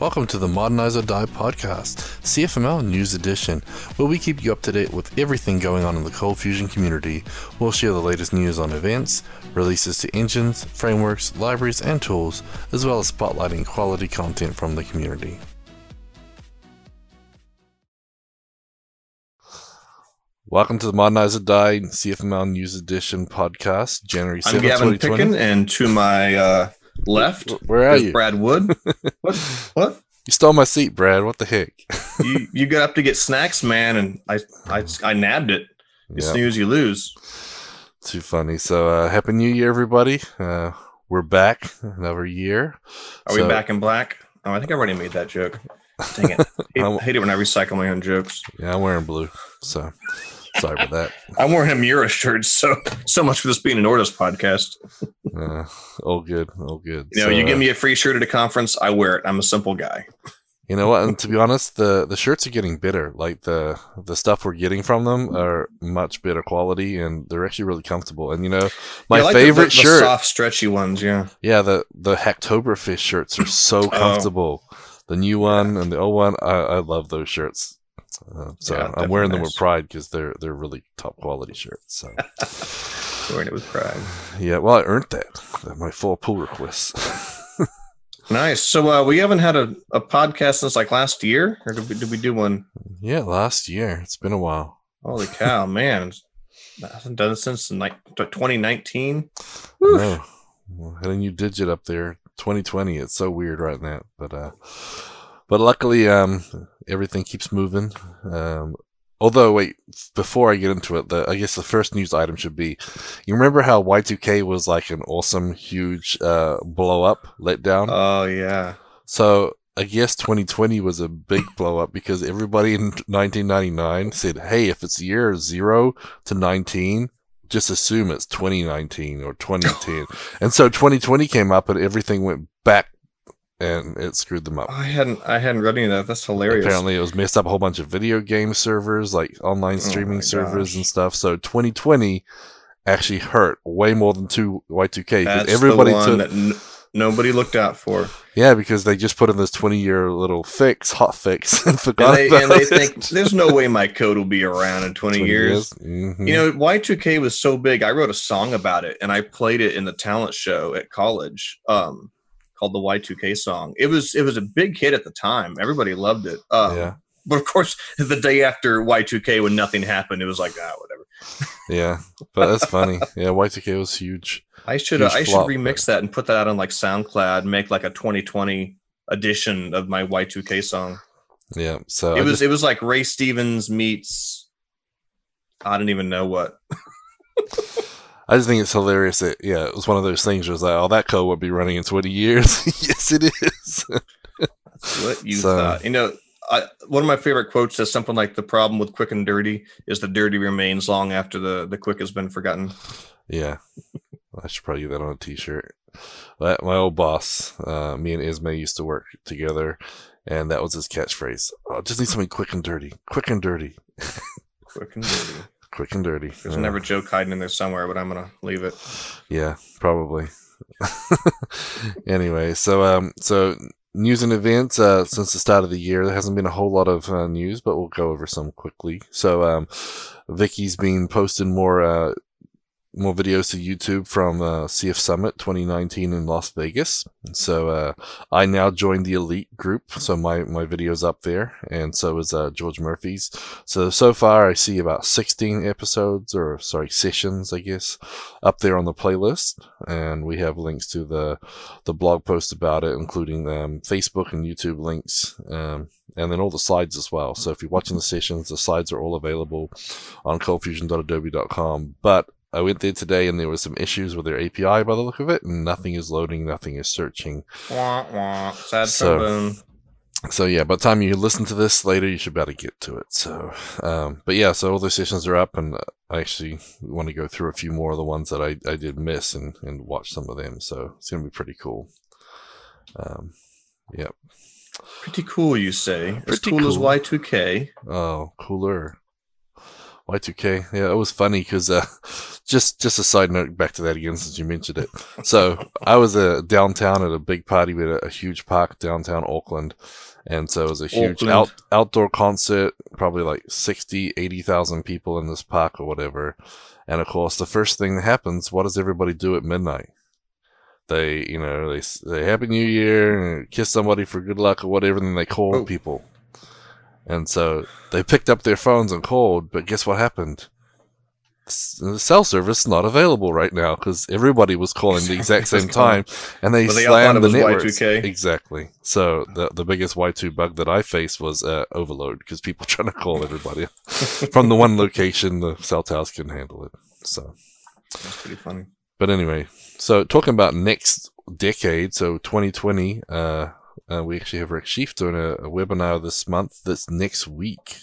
Welcome to the Modernize or Die podcast, CFML News Edition, where we keep you up to date with everything going on in the Cold Fusion community. We'll share the latest news on events, releases to engines, frameworks, libraries, and tools, as well as spotlighting quality content from the community. Welcome to the Modernize or Die CFML News Edition podcast, January 7th, I'm Gavin 2020. Pickin, and to my uh, left Where are you? Brad Wood. what? What? You stole my seat, Brad. What the heck? you you got up to get snacks, man, and I I, I nabbed it. You Yeah. snooze, you lose. Too funny. So, uh, happy New Year, everybody. Uh, we're back another year. Are So- we back in black? Oh, I think I already made that joke. Dang it! I'm- hate, hate it when I recycle my own jokes. Yeah, I'm wearing blue. So, sorry about that. I'm wearing a Mura shirt, so so much for this being an Ortus podcast. Uh, all good. All good. You know, So, you give uh, me a free shirt at a conference, I wear it. I'm a simple guy. You know what? And to be honest, the the shirts are getting better. Like the the stuff we're getting from them are much better quality, and they're actually really comfortable. And you know, my Yeah, like the- favorite the, shirt. soft, stretchy ones. Yeah. Yeah, the the Hacktoberfest shirts are so Oh. comfortable. The new one and the old one, I, I love those shirts. Uh, so Yeah, I'm wearing them definitely with pride because they're they're really top quality shirts. So Wearing it with pride. yeah, well, I earned that. My full pull request. Nice. So uh, we haven't had a, a podcast since like last year, or did we, did we do one? yeah, last year. It's been a while. Holy cow, man! I haven't done it since like 2019. No, well, had a new digit up there. 2020. It's so weird right now, but uh, but luckily, um, everything keeps moving. Um, although, wait, before I get into it, the I guess the first news item should be: you remember how Y2K was like an awesome, huge uh blow up, letdown? Oh yeah. So I guess 2020 was a big blow up because everybody in 1999 said, "Hey, if it's year zero to 19, just assume it's 2019 or 2010." and so 2020 came up, and everything went back, and it screwed them up. I hadn't I hadn't read any of that. That's hilarious. Apparently, it was messed up a whole bunch of video game servers, like online Oh streaming my servers gosh. and stuff. So 2020 actually hurt way more than two Y2K because That's everybody the one took that n- nobody looked out for, yeah because they just put in this 20 year little fix, hot fix, and forgot and they, about and they it. think there's no way my code will be around in 20, years. Mhm. You know, Y2K was so big. I wrote a song about it, and I played it in the talent show at college, um, called the Y2K song. It was it was a big hit at the time. Everybody loved it. Um, yeah, But of course, the day after Y2K, when nothing happened, it was like ah, whatever. yeah, but that's funny. Yeah, Y2K was huge. I should Huge I should flop, remix that and put that out on like SoundCloud, and make like a 2020 edition of my Y2K song. Yeah, so it I was just- it was like Ray Stevens meets I don't even know what. I just think it's hilarious that yeah, it was one of those things. Where it was like, oh, that code would be running in 20 years. yes, it is. What you So- thought? You know, I, one of my favorite quotes says something like, "The problem with quick and dirty is the dirty remains long after the the quick has been forgotten." Yeah, I should probably get that on a T-shirt. But my old boss, uh, me and Ismay used to work together, and that was his catchphrase. Oh, just need something quick and dirty, quick and dirty, Quick and dirty. Quick and dirty. There's Yeah. never a joke hiding in there somewhere, but I'm gonna leave it. Yeah, probably. anyway, so um, so news and events. Uh, since the start of the year, there hasn't been a whole lot of uh, news, but we'll go over some quickly. So um, Vicky's been posting more uh more videos to YouTube from uh, CF Summit 2019 in Las Vegas. So uh, I now joined the elite group, so my my video's up there, and so is uh, George Murphy's. So so far, I see about 16 episodes, or sorry, sessions, I guess, up there on the playlist, and we have links to the the blog post about it, including um, Facebook and YouTube links, um, and then all the slides as well. So if you're watching the sessions, the slides are all available on coldfusion.adobe.com. But I went there today, and there was some issues with their API by the look of it, and nothing is loading, nothing is searching. Wah, wah. Sad So- trombone. So yeah, by the time you listen to this later, you should be able to get to it. So, um, but yeah, so all those sessions are up, and I actually want to go through a few more of the ones that I, I did miss and, and watch some of them. So it's gonna be pretty cool. Um, yep. Pretty cool, you say? As Pretty cool, as. Y2K. Oh, cooler. Y2K. Yeah, it was funny because uh, just just a side note back to that again since you mentioned it. So I was uh, downtown at a big party. with a, a huge park downtown Auckland. And so it was a huge out, outdoor concert, probably like 60, 80,000 people in this park or whatever. And of course, the first thing that happens, what does everybody do at midnight? They, you know, they say Happy New Year and kiss somebody for good luck or whatever, and then they call oh. people. And so they picked up their phones and called, but guess what happened? the cell service not available right now because everybody was calling the exact same time, and they, they slammed the network. Exactly. So the the biggest Y two bug that I faced was uh, overload because people trying to call everybody from the one location. The cell towers couldn't handle it. So that's pretty funny. But anyway, so talking about next decade, so 2020. Uh, uh, we actually have Rakshith doing a, a webinar this month. That's next week.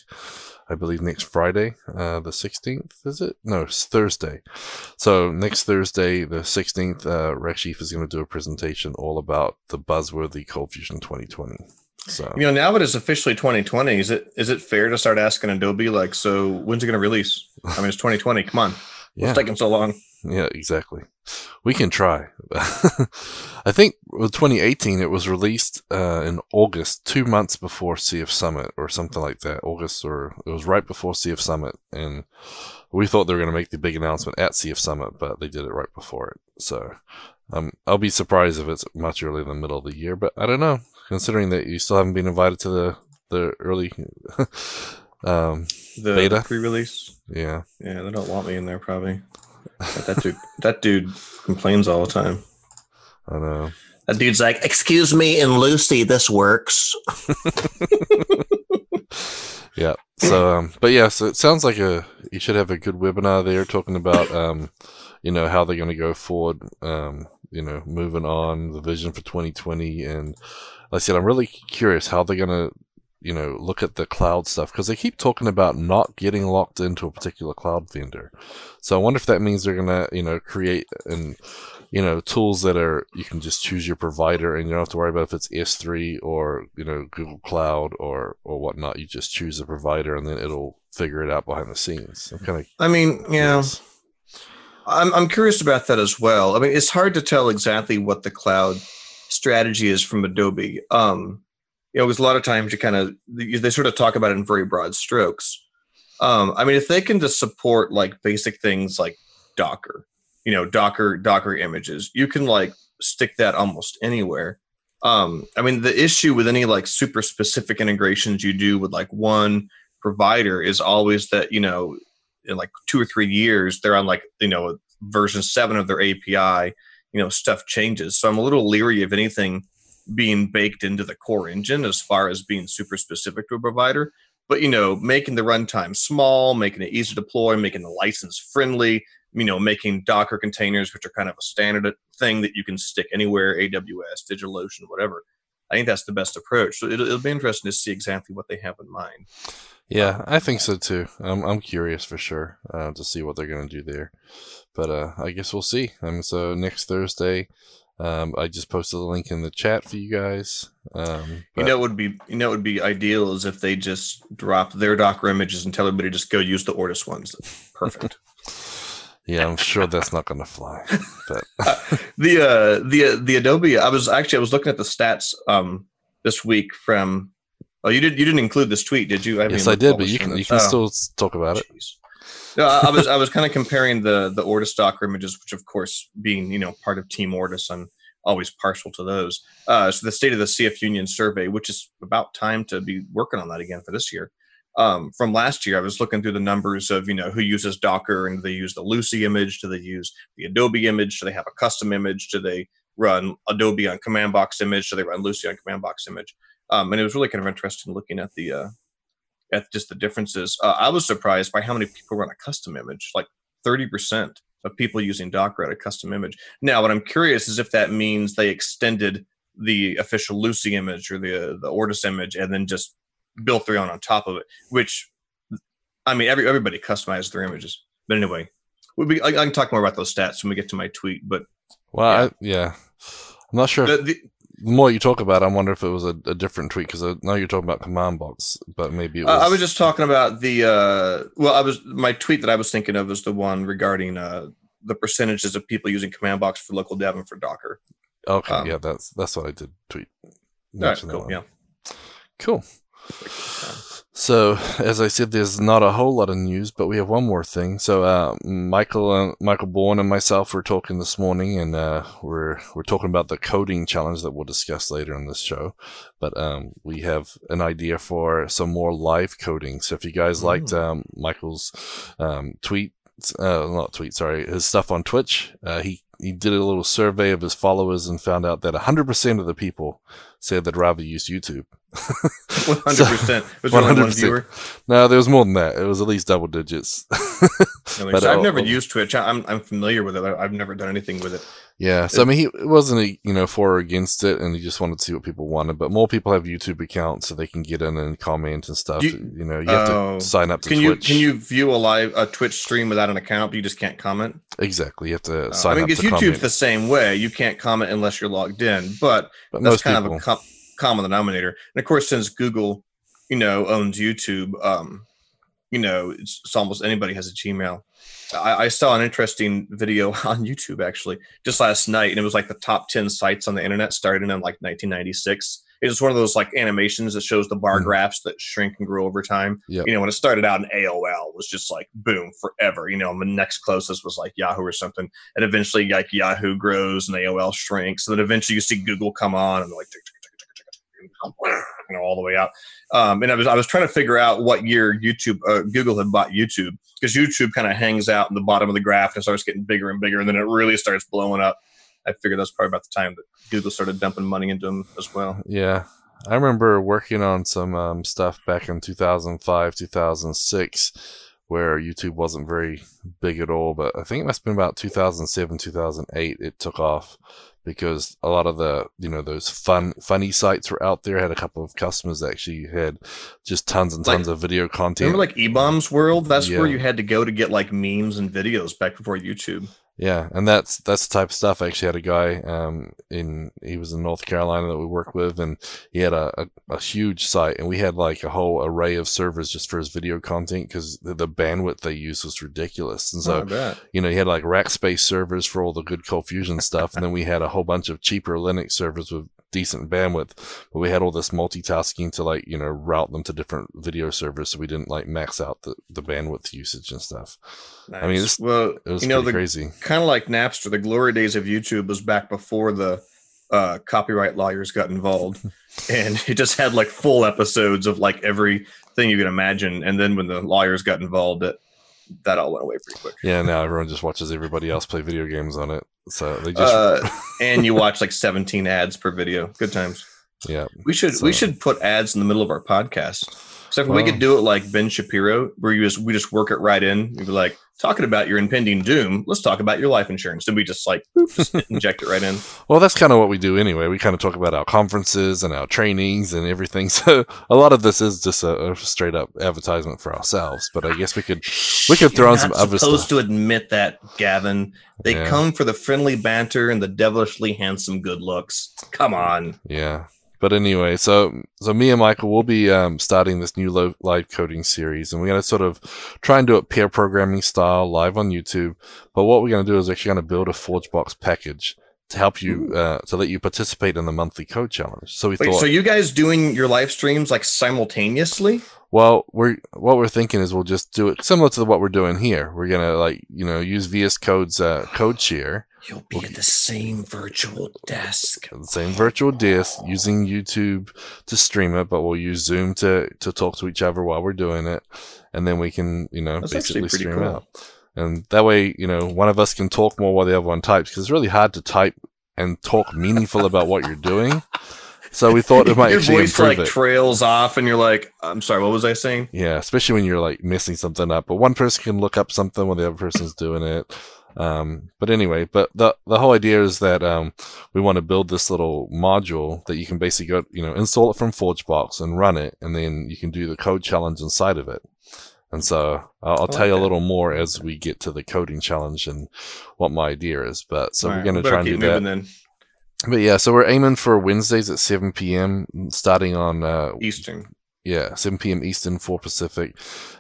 I believe next Friday, uh, the 16th, is it? No, it's Thursday. So next Thursday, the 16th, uh, Rakshith is going to do a presentation all about the buzzworthy Cold Fusion 2020. So you know, now that it's officially 2020, is it is it fair to start asking Adobe like, so when's it going to release? I mean, it's 2020. Come on, yeah. it's taking so long. Yeah, exactly. We can try. I think with 2018, it was released uh, in August, two months before CF Summit or something like that. August, or it was right before CF Summit, and we thought they were going to make the big announcement at CF Summit, but they did it right before it. So um, I'll be surprised if it's much earlier than the middle of the year, but I don't know. Considering that you still haven't been invited to the the early um, the beta pre-release, yeah, yeah, they don't want me in there probably that dude, that dude complains all the time. I know. That dude's like, "Excuse me, and Lucee, this works." yeah. So, um, but yeah, so it sounds like a you should have a good webinar there talking about, um, you know, how they're going to go forward, um, you know, moving on the vision for 2020, and like I said, I'm really curious how they're going to you know, look at the cloud stuff because they keep talking about not getting locked into a particular cloud vendor. So I wonder if that means they're gonna, you know, create and you know tools that are you can just choose your provider and you don't have to worry about if it's S3 or you know Google Cloud or or whatnot. You just choose a provider and then it'll figure it out behind the scenes. I'm kind of. I mean, yeah. I'm I'm curious about that as well. I mean, it's hard to tell exactly what the cloud strategy is from Adobe. Um, you know, because a lot of times you kind of they sort of talk about it in very broad strokes. Um, I mean, if they can just support like basic things like Docker, you know, Docker Docker images, you can like stick that almost anywhere. Um, I mean, the issue with any like super specific integrations you do with like one provider is always that you know, in like two or three years, they're on like you know version seven of their API. You know, stuff changes. So I'm a little leery of anything being baked into the core engine as far as being super specific to a provider. But you know, making the runtime small, making it easy to deploy, making the license friendly, you know, making Docker containers, which are kind of a standard thing that you can stick anywhere, AWS, DigitalOcean, whatever. I think that's the best approach. So it'll, it'll be interesting to see exactly what they have in mind. Yeah, I think so too. I'm I'm curious for sure uh, to see what they're going to do there, but uh, I guess we'll see. Um, so next Thursday, um, I just posted a link in the chat for you guys. Um, you know, it would be you know, it would be ideal is if they just drop their Docker images and tell everybody just go use the Ortus ones. Perfect. yeah, I'm sure that's not going to fly. But uh, the uh, the the Adobe, I was actually I was looking at the stats um, this week from. Oh, you did you didn't include this tweet, did you? I yes, I did, but you can you can oh. still talk about it. No, I was I was kind of comparing the the Ortus Docker images, which of course being you know part of Team Ortus, I'm always partial to those. Uh, so the state of the CF Union survey, which is about time to be working on that again for this year. Um, from last year, I was looking through the numbers of you know who uses Docker and they use the Lucee image, do they use the Adobe image, do they have a custom image, do they run Adobe on command box image, do they run Lucee on command box image? Um, and it was really kind of interesting looking at the uh, at just the differences. Uh, I was surprised by how many people run a custom image, like 30% of people using Docker at a custom image. Now, what I'm curious is if that means they extended the official Lucee image or the the Ortus image and then just built their own on top of it, which I mean, every everybody customizes their images. But anyway, we'll be, I, I, can talk more about those stats when we get to my tweet. But well, yeah, I, yeah. I'm not sure. The, the, the more you talk about, it, I wonder if it was a, a different tweet because I know you're talking about command box, but maybe it was. Uh, I was just talking about the. Uh, well, I was my tweet that I was thinking of was the one regarding uh, the percentages of people using command box for local dev and for Docker. okay, um, yeah, that's that's what I did tweet. Right, cool. Yeah. cool. So, as I said, there's not a whole lot of news, but we have one more thing. So, uh, Michael, uh, Michael Born, and myself were talking this morning, and uh, we're we're talking about the coding challenge that we'll discuss later in this show. But um, we have an idea for some more live coding. So, if you guys liked um, Michael's um, tweet, uh, not tweet, sorry, his stuff on Twitch, uh, he he did a little survey of his followers and found out that 100% of the people said they'd rather use YouTube. One hundred percent. It was there only one 100%. viewer? No, there was more than that. It was at least double digits. So I've uh, never uh, used Twitch. I'm I'm familiar with it. I've never done anything with it. Yeah, so I mean, he it wasn't a, you know for or against it, and he just wanted to see what people wanted. But more people have YouTube accounts, so they can get in and comment and stuff. You, you- know, you have Oh. to sign up to Can you can you view a live a Twitch stream without an account? But you just can't comment. exactly? You have to Uh, sign I mean, because YouTube's comment. the same way. You can't comment unless you're logged in. But but that's kind people, of a com- common denominator. And of course, since Google, you know, owns YouTube, um, you know, it's, it's almost anybody has a Gmail. I, I saw an interesting video on YouTube actually just last night, and it was like the top ten sites on the internet starting in like 1996. It was one of those like animations that shows the bar Mhm. graphs that shrink and grow over time. Yep. You know, when it started out in AOL, was just like boom forever. You know, and the next closest was like Yahoo or something, and eventually like Yahoo grows and AOL shrinks. And then eventually you see Google come on and like you know all the way out. Um, and I was I was trying to figure out what year YouTube uh, Google had bought YouTube because YouTube kind of hangs out in the bottom of the graph and starts getting bigger and bigger, and then it really starts blowing up. I figured that's probably about the time that Google started dumping money into them as well. Yeah. I remember working on some um, stuff back in 2005, 2006, where YouTube wasn't very big at all. But I think it must have been about 2007, 2008 it took off because a lot of the, you know, those fun, funny sites were out there. I had a couple of customers that actually had just tons and Like- tons of video content. Remember, like eBaum's World? That's where you had to go to get like memes and videos back before YouTube. Yeah, and that's that's the type of stuff. I actually had a guy um in he was in North Carolina that we worked with, and he had a, a, a huge site, and we had like a whole array of servers just for his video content because the, the bandwidth they used was ridiculous. And so Oh, you know, he had like rack space servers for all the good cold fusion stuff, and then we had a whole bunch of cheaper Linux servers with decent bandwidth, but we had all this multitasking to like you know route them to different video servers, so we didn't like max out the the bandwidth usage and stuff. I mean, Nice. well, It was you know, the crazy. kind of like Napster, the glory days of YouTube was back before the uh, copyright lawyers got involved, and it just had like full episodes of like everything you can imagine. And then when the lawyers got involved, it that all went away pretty quick. Yeah, now everyone just watches everybody else play video games on it. So they just Uh, and you watch like 17 ads per video. Good times. yeah. We should we should put ads in the middle of our podcast. Except we Well- could do it like Ben Shapiro, where you just we just work it right in. We'd be like talking about your impending doom. Let's talk about your life insurance. And we just like boop, just inject it right in. Well, that's kind of what we do anyway. We kind of talk about our conferences and our trainings and everything. So a lot of this is just a, a straight up advertisement for ourselves. But I guess we could We could throw You're in some other Supposed to admit that, Gavin. They Yeah. come for the friendly banter and the devilishly handsome good looks. Come on. Yeah. But anyway, so so me and Michael will be um, starting this new lo- live coding series, and we're gonna sort of try and do it pair programming style live on YouTube. But what we're gonna do is actually gonna build a ForgeBox package to help you uh, to let you participate in the monthly code challenge. So we Wait, thought, so you guys doing your live streams like simultaneously? well, we're what we're thinking is we'll just do it similar to what we're doing here. We're gonna like you know use VS Code's uh, code share. You'll be at the same virtual desk. the same virtual disk using YouTube to stream it, but we'll use Zoom to to talk to each other while we're doing it, and then we can you know That's basically stream cool. out, and that way you know one of us can talk more while the other one types because it's really hard to type and talk meaningful about what you're doing. So we thought it might Your voice like it. trails off, and you're like, "I'm sorry, what was I saying?" Yeah, especially when you're like messing something up. But one person can look up something while the other person's doing it. Um, but anyway, but the the whole idea is that um, we want to build this little module that you can basically go, you know, install it from ForgeBox and run it, and then you can do the code challenge inside of it. And so I'll, I'll like tell you a little more as we get to the coding challenge and what my idea is. But so All we're right, going to try and do that. Then. but yeah, so we're aiming for Wednesdays at 7 p.m. starting on uh, Eastern. yeah 7 p.m. Eastern, 4 Pacific,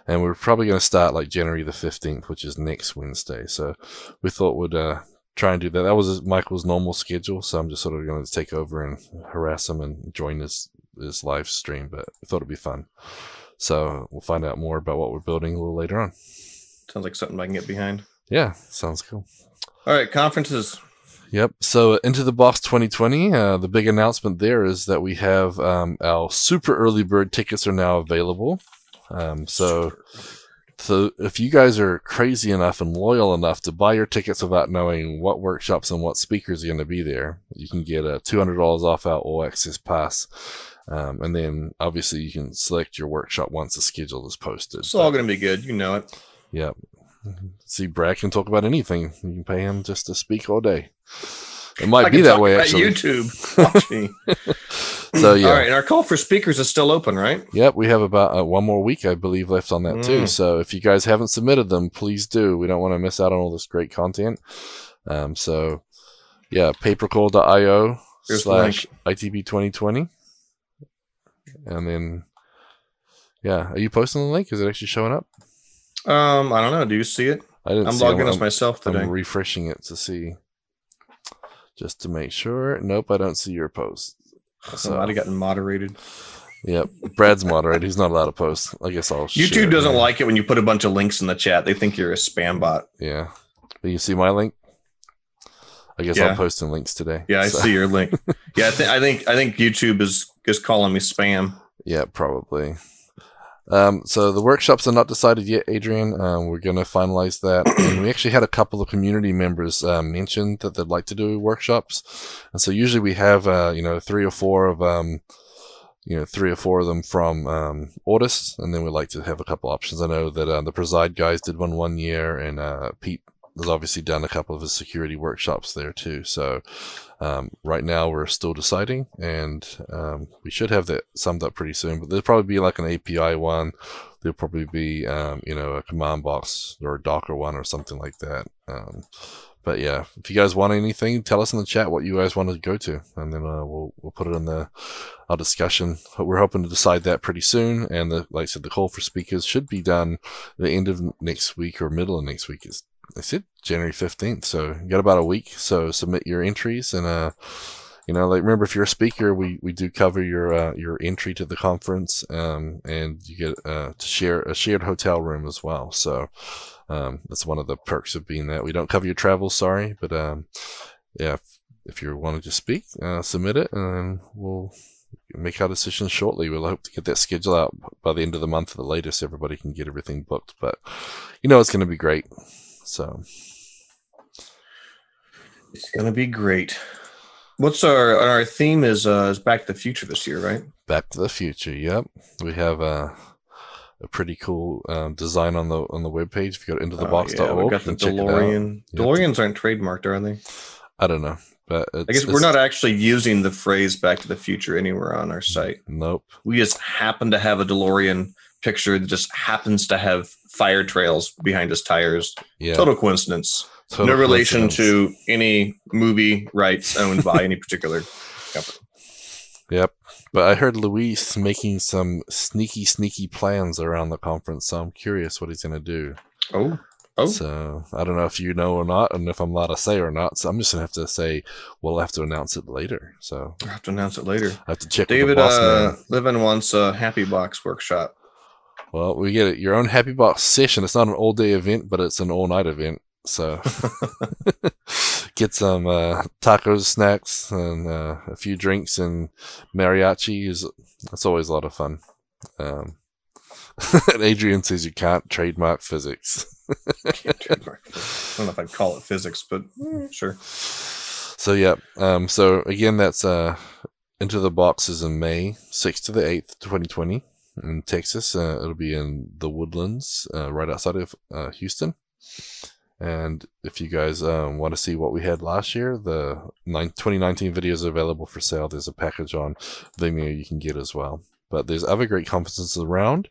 and we're probably going to start like January the 15th, which is next Wednesday. So we thought we'd uh, try and do that. That was Michael's normal schedule, so I'm just sort of going to take over and harass him and join his his live stream. But we thought it'd be fun. So we'll find out more about what we're building a little later on. Sounds like something I can get behind. Yeah, sounds cool. All right, conferences. Yep. So into the box 2020, uh, the big announcement there is that we have um, our super early bird tickets are now available. Um, so, so if you guys are crazy enough and loyal enough to buy your tickets without knowing what workshops and what speakers are going to be there, you can get a $200 off our All Access Pass. Um, and then obviously you can select your workshop once the schedule is posted. It's all going to be good. You know it. Yeah. See, Brad can talk about anything. You can pay him just to speak all day. It might be that way, actually. YouTube. So yeah, All right, and our call for speakers is still open, right? yep. We have about uh, one more week, I believe, left on that too. Mm. So if you guys haven't submitted them, please do. We don't want to miss out on all this great content. Um, so yeah, papercall.io slash ITB 2020, and then yeah, are you posting the link? Is it actually showing up? Um, I don't know. Do you see it? I didn't. I'm see it. logging as myself today. I'm refreshing it to see, just to make sure. Nope, I don't see your post. So I might have gotten moderated. Yep, Brad's moderated. He's not allowed to post. I guess I'll. YouTube doesn't like it when you put a bunch of links in the chat. They think you're a spam bot. Yeah, but you see my link. I guess Yeah. I'm posting links today. Yeah, I So- see your link. Yeah, I, th- I think I think YouTube is is calling me spam. Yeah, probably. Um, so the workshops are not decided yet, Adrian. Um, we're going to finalize that, and we actually had a couple of community members uh, mention that they'd like to do workshops, and so usually we have uh, you know three or four of um, you know three or four of them from um, Ortus, and then we like to have a couple options. I know that uh, the Preside guys did one one year, and uh, Pete has obviously done a couple of his security workshops there too. So um, right now we're still deciding, and um, we should have that summed up pretty soon. But there'll probably be like an API one. There'll probably be um, you know a command box or a Docker one or something like that. Um, but yeah, if you guys want anything, tell us in the chat what you guys want to go to, and then uh, we'll we'll put it in the our discussion. But we're hoping to decide that pretty soon. And the, like I said, the call for speakers should be done the end of next week or middle of next week. Is I said January fifteenth, so you got about a week. So submit your entries and uh, you know, like remember if you're a speaker, we we do cover your uh, your entry to the conference, um, and you get uh to share a shared hotel room as well. So. Um, that's one of the perks of being that we don't cover your travel. Sorry, but um, yeah, if, if you're wanting to speak, uh, submit it, and we'll make our decision shortly. We'll hope to get that schedule out by the end of the month at the latest. Everybody can get everything booked, but you know it's going to be great. So It's gonna be great. What's our our theme is uh is Back to the Future this year, right? Back to the Future. Yep, we have a, a pretty cool um, design on the on the webpage. If you go to Oh, intothebox.org, yeah, we got the. DeLorean. DeLoreans aren't trademarked, are they? I don't know, but it's, I guess we're not actually using the phrase "Back to the Future" anywhere on our site. Nope. We just happen to have a DeLorean picture that just happens to have fire trails behind his tires. Yeah. Total coincidence. total no relation to any movie rights owned by any particular company. Yep. But I heard Luis making some sneaky, sneaky plans around the conference, so I'm curious what he's going to do. Oh, oh, So I don't know if you know or not, and if I'm allowed to say or not. So I'm just going to have to say we'll have to announce it later. So I'll have to announce it later. I have to check David with the boss uh, wants a Happy Box workshop. Well, we get it. Your own Happy Box session. It's not an all day event, but it's an all night event. So get some uh, tacos, snacks, and uh, a few drinks and mariachi. Is that's always a lot of fun. Um, and Adrian says you can't trademark physics. Can't trademark. I don't know if I'd call it physics, but mm, sure. So yeah, um, so again, that's uh, into the boxes in May sixth to the eighth, twenty twenty, in Texas. Uh, it'll be in the Woodlands, uh, right outside of uh, Houston. And if you guys um, want to see what we had last year, the nine, 2019 videos are available for sale. There's a package on Vimeo you can get as well. But there's other great conferences around.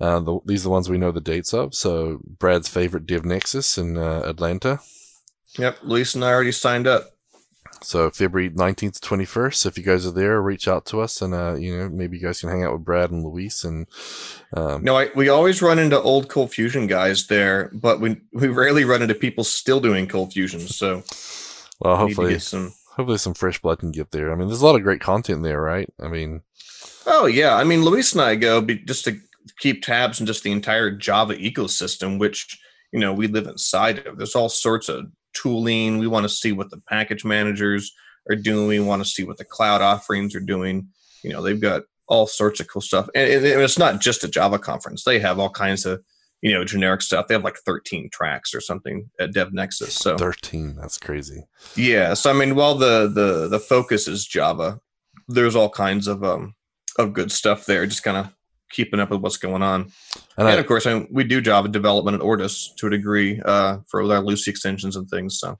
Uh, the, these are the ones we know the dates of. So Brad's favorite Dev Nexus in uh, Atlanta. Yep, Luis and I already signed up. So February 19th to 21st. If you guys are there, reach out to us and, uh, you know, maybe you guys can hang out with Brad and Luis and, um, No, I, we always run into old Cold Fusion guys there, but we we rarely run into people still doing Cold Fusion. So well, we hopefully, get some. hopefully some fresh blood can get there. I mean, there's a lot of great content there, right? I mean, Oh yeah, I mean, Luis and I go be, just to keep tabs on just the entire Java ecosystem, which you know we live inside of. There's all sorts of tooling. We want to see what the package managers are doing. We want to see what the cloud offerings are doing. You know, they've got all sorts of cool stuff, and, and it's not just a Java conference. They have all kinds of you know generic stuff. They have like 13 tracks or something at Dev Nexus. So 13. That's crazy. yeah, so I mean, while the the the focus is Java, there's all kinds of um of good stuff there. Just kind of keeping up with what's going on. And And, I, of course, I mean, we do Java development at Ortus to a degree uh, for our Lucee extensions and things. So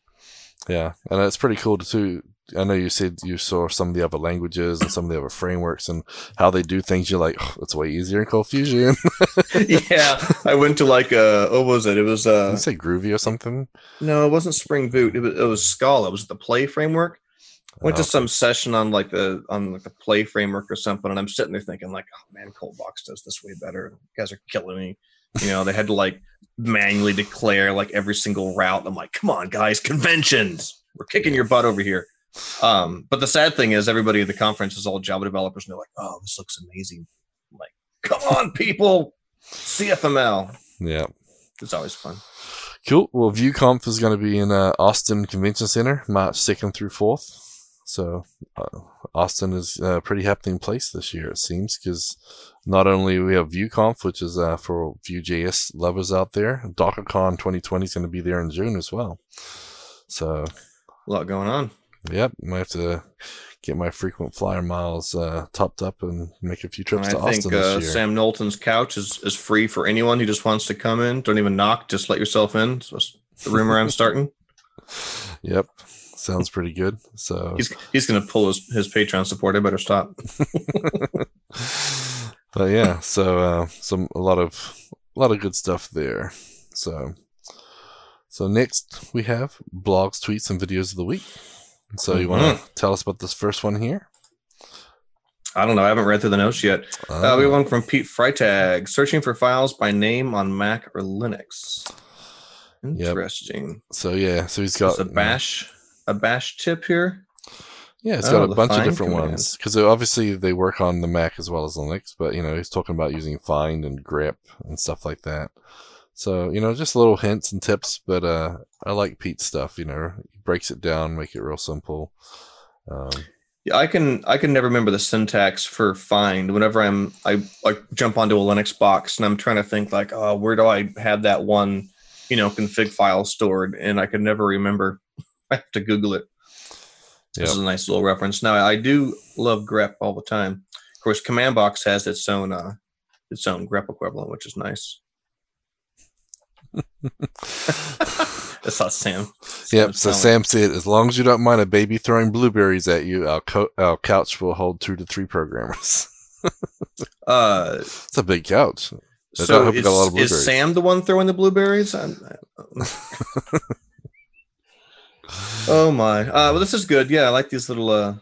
Yeah, and it's pretty cool to too. I know you said you saw some of the other languages and some of the other frameworks and how they do things. You're like, oh, it's way easier in Cold Fusion. yeah, I went to like uh, what was it? It was Did uh, you say Groovy or something? no, it wasn't Spring Boot. It was, it was Scala. It was the Play framework. Went to Oh, some session on like the on like the Play framework or something, and I'm sitting there thinking like, oh man, Coldbox does this way better. You guys are killing me. You know, they had to like manually declare like every single route. I'm like, come on, guys, conventions. We're kicking your butt over here. Um, but the sad thing is, everybody at the conference is all Java developers, and they're like, "Oh, this looks amazing." I'm like, come on, people, CFML. yeah. It's always fun. Cool. Well, VueConf is going to be in uh, Austin Convention Center, March 2nd through 4th. So, uh, Austin is a pretty happening place this year, it seems, because not only we have VueConf, which is uh, for Vue.js lovers out there, DockerCon 2020 is going to be there in June as well. So, A lot going on. yep, I have to get my frequent flyer miles uh, topped up and make a few trips And to I Austin think uh, this year. Sam Knowlton's couch is, is free for anyone who just wants to come in. Don't even knock. Just let yourself in. It's the rumor I'm starting. Yep, sounds pretty good. So, He's he's going to pull his, his Patreon support. I better stop. but yeah, so uh, some a lot of a lot of good stuff there. So so next we have blogs, tweets, and videos of the week. So you want to tell us about this first one here? I don't know. I haven't read through the notes yet. Uh, we have one from Pete Freitag. Searching for files by name on Mac or Linux. Yep. Interesting. so yeah, so he's Got got a bash a bash tip here. Yeah, it's Oh, got a bunch of different command. ones because obviously they work on the Mac as well as Linux. But you know, he's talking about using find and grep and stuff like that. So you know, just little hints and tips. But uh, I like Pete's stuff. You know, he breaks it down, make it real simple. Um, Yeah, I can I can never remember the syntax for find. Whenever I'm I like jump onto a Linux box and I'm trying to think like, oh, where do I have that one, you know, config file stored? And I can never remember. I have to Google it. This is a nice little reference. Now I do love grep all the time. Of course, command box has its own uh its own grep equivalent, which is nice. That's not Sam. Yep. So. Sam said, as long as you don't mind a baby throwing blueberries at you, our, co- our couch will hold two to three programmers. Uh, it's a big couch. I so hope is, got a lot of is. Sam the one throwing the blueberries? I'm, oh my! Uh, well, this is good. Yeah, I like these little uh,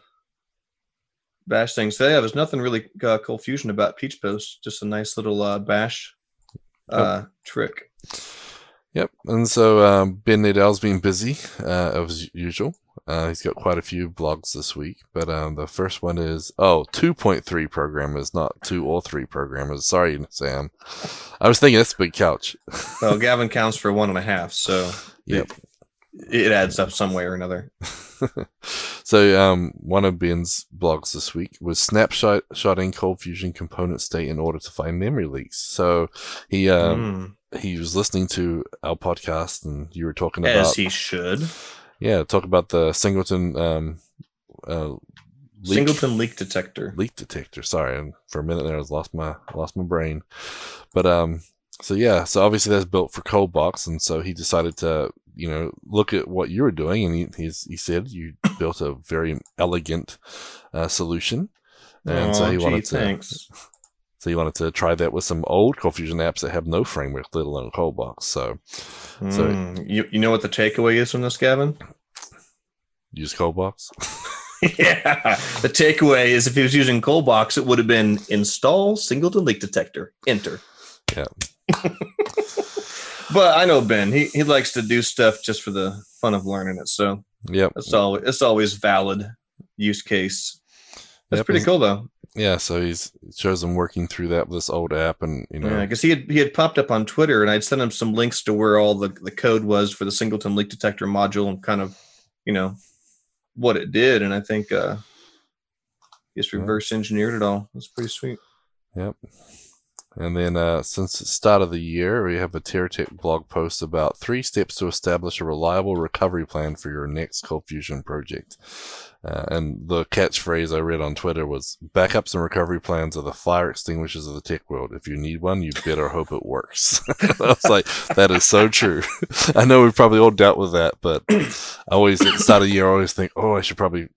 bash things. So, yeah, there's nothing really uh, cold fusion about Pete's Post. Just a nice little uh, bash uh, trick. Yep. And so um, Ben Nadel's been busy uh, as usual. Uh, he's got quite a few blogs this week, but um, the first one is oh 2.3 programmers, not two or three programmers. Sorry, Sam. I was thinking that's a big couch. Well, Gavin counts for one and a half, so Yep. It, adds up some way or another. so um, one of Ben's blogs this week was snapshot shotting Cold Fusion component state in order to find memory leaks. So he um, Mm. he was listening to our podcast, and you were talking As about he should. yeah, talk about the singleton um, uh, leak, Singleton leak detector. leak detector. Sorry, and for a minute there, I was lost my lost my brain. But um, so yeah, so obviously that's built for Coldbox, and so he decided to you know look at what you were doing, and he he's, he said you built a very elegant uh, solution, and so Aw, he gee, wanted to thanks. so he wanted to try that with some old Confusion apps that have no framework, let alone Coldbox. So So- Mm. you, you know what the takeaway is from this, Gavin? use ColdBox. yeah. The takeaway is if he was using ColdBox, it would have been install singleton leak detector. Enter. Yeah. but I know Ben. He he likes to do stuff just for the fun of learning it. So Yep. it's always it's always valid use case. That's Yep, pretty cool though. Yeah. So he's shows him working through that with this old app, and you know, Yeah, because he had he had popped up on Twitter, and I'd sent him some links to where all the the code was for the singleton leak detector module, and kind of, you know, what it did. And I think uh, just reverse engineered it all. That's pretty sweet. Yep. And then uh, since the start of the year, we have a TeraTech blog post about three steps to establish a reliable recovery plan for your next Cold Fusion project. Uh, and the catchphrase I read on Twitter was backups and recovery plans are the fire extinguishers of the tech world. If you need one, you better hope it works. I was like, that is so true. I know we've probably all dealt with that, but I always, at the start of the year, I always think, oh, I should probably,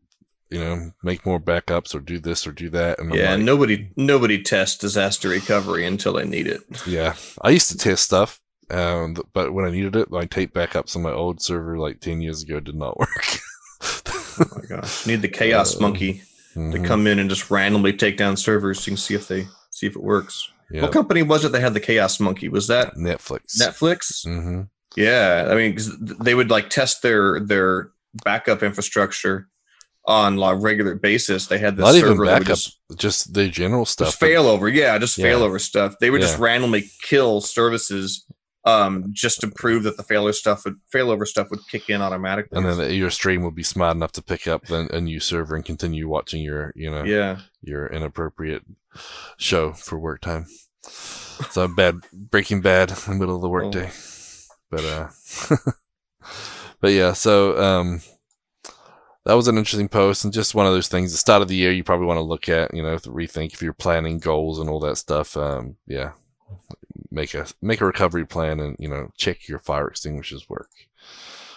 you know, make more backups or do this or do that. And yeah, like, nobody nobody tests disaster recovery until they need it. yeah, I used to test stuff, um, but when I needed it, my tape backups on my old server like ten years ago did not work. Oh my gosh, need the chaos Uh, monkey to Mhm, come in and just randomly take down servers. So you can see if they see if it works. yeah. What company was it that had the chaos monkey? Was that Netflix. Netflix? hmm Yeah, I mean, 'cause they would like test their their backup infrastructure on a regular basis. They had this Not even backup just, Just the general stuff. just fail over. Yeah, just Yeah. fail over stuff. They would just randomly kill services um, just to prove that the failure stuff would failover stuff would kick in automatically. and then the, your stream would be smart enough to pick up the, a new server and continue watching your, you know, yeah, your inappropriate show for work time. So bad, Breaking Bad in the middle of the workday. But uh, but yeah. So um, that was an interesting post and just one of those things. The start of the year, you probably want to look at, you know, to rethink if you're planning goals and all that stuff. Um, yeah, make a make a recovery plan and you know check your fire extinguishers work.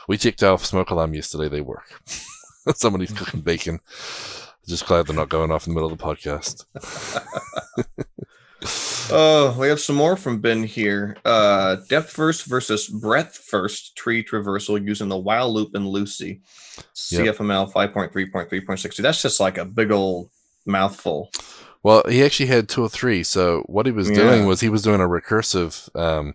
We checked off smoke alarm yesterday; they work. Somebody's cooking bacon. Just glad they're not going off in the middle of the podcast. Oh, we have some more from Ben here. Uh, depth first versus breadth first tree traversal using the while loop in Lucee. Yep. CFML 5.3.3.60. That's just like a big old mouthful. Well, he actually had two or three. So what he was Yeah. doing was he was doing a recursive, um,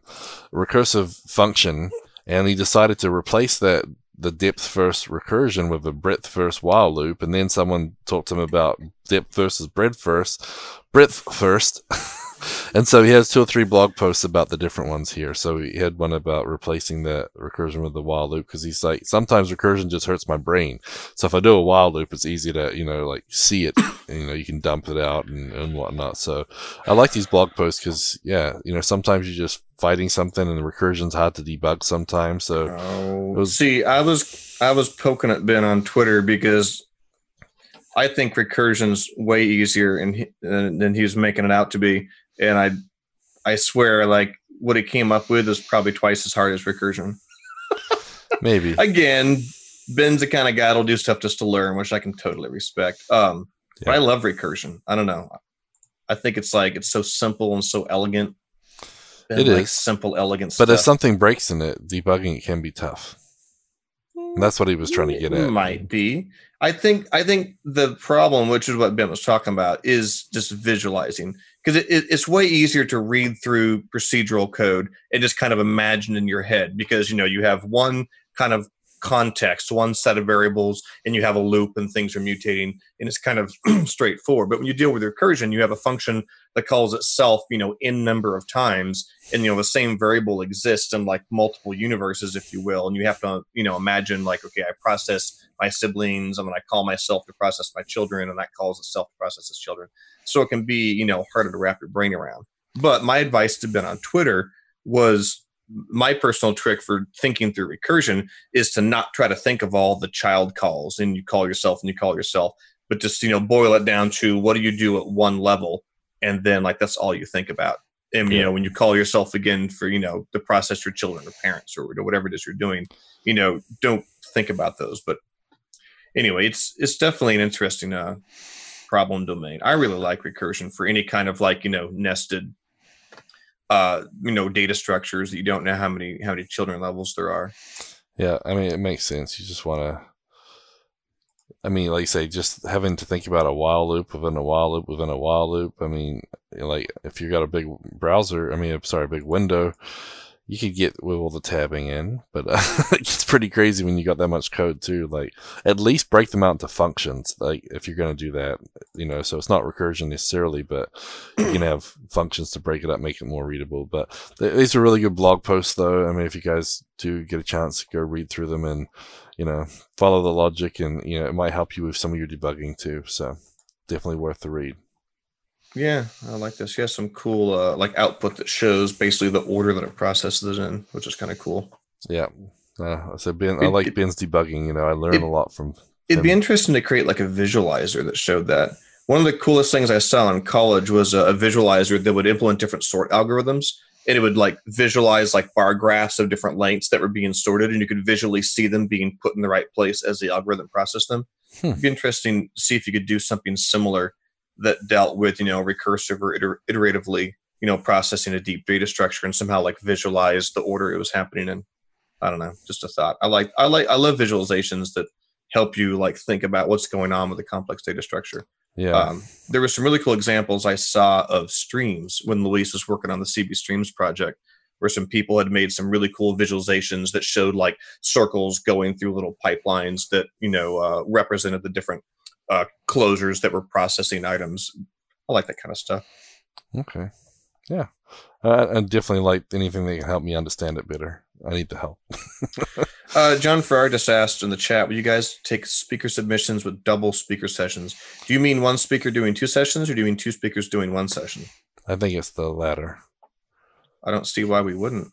recursive function, and he decided to replace that the depth first recursion with a breadth first while loop. And then someone talked to him about depth versus breadth first, breadth first. and so he has two or three blog posts about the different ones here. So he had one about replacing the recursion with the while loop because he's like, sometimes recursion just hurts my brain. So if I do a while loop, it's easy to, you know, like see it, and, you know, you can dump it out and, and whatnot. So I like these blog posts because, yeah, you know, sometimes you're just fighting something and the recursion's hard to debug sometimes. So Oh, was- see, I was I was poking at Ben on Twitter because I think recursion's way easier and he, than than he making it out to be, and I I swear like what he came up with is probably twice as hard as recursion. maybe. Again, Ben's the kind of guy that'll do stuff just to learn, which I can totally respect. Um, but I love recursion. I don't know. I think it's like it's so simple and so elegant. Ben It is. simple, elegant But stuff. if something breaks in it, debugging it can be tough. And that's what he was trying to get It at. Might be. I think. I think the problem, which is what Ben was talking about, is just visualizing because it, it, it's way easier to read through procedural code and just kind of imagine in your head because you know you have one kind of context, one set of variables, and you have a loop and things are mutating, and it's kind of straightforward. But when you deal with recursion, you have a function that calls itself, you know, n number of times, and you know the same variable exists in like multiple universes, if you will, and you have to, you know, imagine like, okay, I process my siblings, and then I call myself to process my children, and that calls itself to process its children. So it can be, you know, harder to wrap your brain around. But my advice to Ben on Twitter was my personal trick for thinking through recursion is to not try to think of all the child calls and you call yourself and you call yourself, but just you know boil it down to what do you do at one level, and then like that's all you think about. And you know when you call yourself again for you know to process your children or parents or whatever it is you're doing, you know don't think about those. But anyway, it's it's definitely an interesting uh, problem domain. I really like recursion for any kind of like you know nested uh you know data structures that you don't know how many how many children levels there are Yeah, I mean, it makes sense. You just want to I mean, like you say, just having to think about a while loop within a while loop within a while loop. I mean, like if you got a big browser, I mean, sorry, a big window, you could get with all the tabbing in, but uh, it's pretty crazy when you got that much code too. Like, at least break them out into functions. Like, if you're going to do that, you know, so it's not recursion necessarily, but you can have functions to break it up, make it more readable. But these are really good blog posts, though. I mean, if you guys do get a chance to go read through them and you know follow the logic, and you know, it might help you with some of your debugging too. So, definitely worth the read. Yeah, I like this. Yeah, some cool uh, like output that shows basically the order that it processes it in, which is kind of cool. Yeah. Uh, so Ben, I like Ben's debugging. You know, I learn it, a lot from. It'd him. be interesting to create like a visualizer that showed that. One of the coolest things I saw in college was a, a visualizer that would implement different sort algorithms, and it would like visualize like bar graphs of different lengths that were being sorted, and you could visually see them being put in the right place as the algorithm processed them. Hmm. It'd be interesting to see if you could do something similar that dealt with you know recursive or iter- iteratively you know processing a deep data structure and somehow like visualize the order it was happening in. I don't know just a thought. I like i like i love visualizations that help you like think about what's going on with a complex data structure. Yeah. Um, there were some really cool examples i saw of streams when luis was working on the cb streams project where some people had made some really cool visualizations that showed like circles going through little pipelines that you know uh, represented the different uh, closures that were processing items. I like that kind of stuff. Okay. Yeah. Uh, I definitely like anything that can help me understand it better. I need the help. uh, John Farrar just asked in the chat, will you guys take speaker submissions with double speaker sessions? Do you mean one speaker doing two sessions or do you mean two speakers doing one session? I think it's the latter. I don't see why we wouldn't.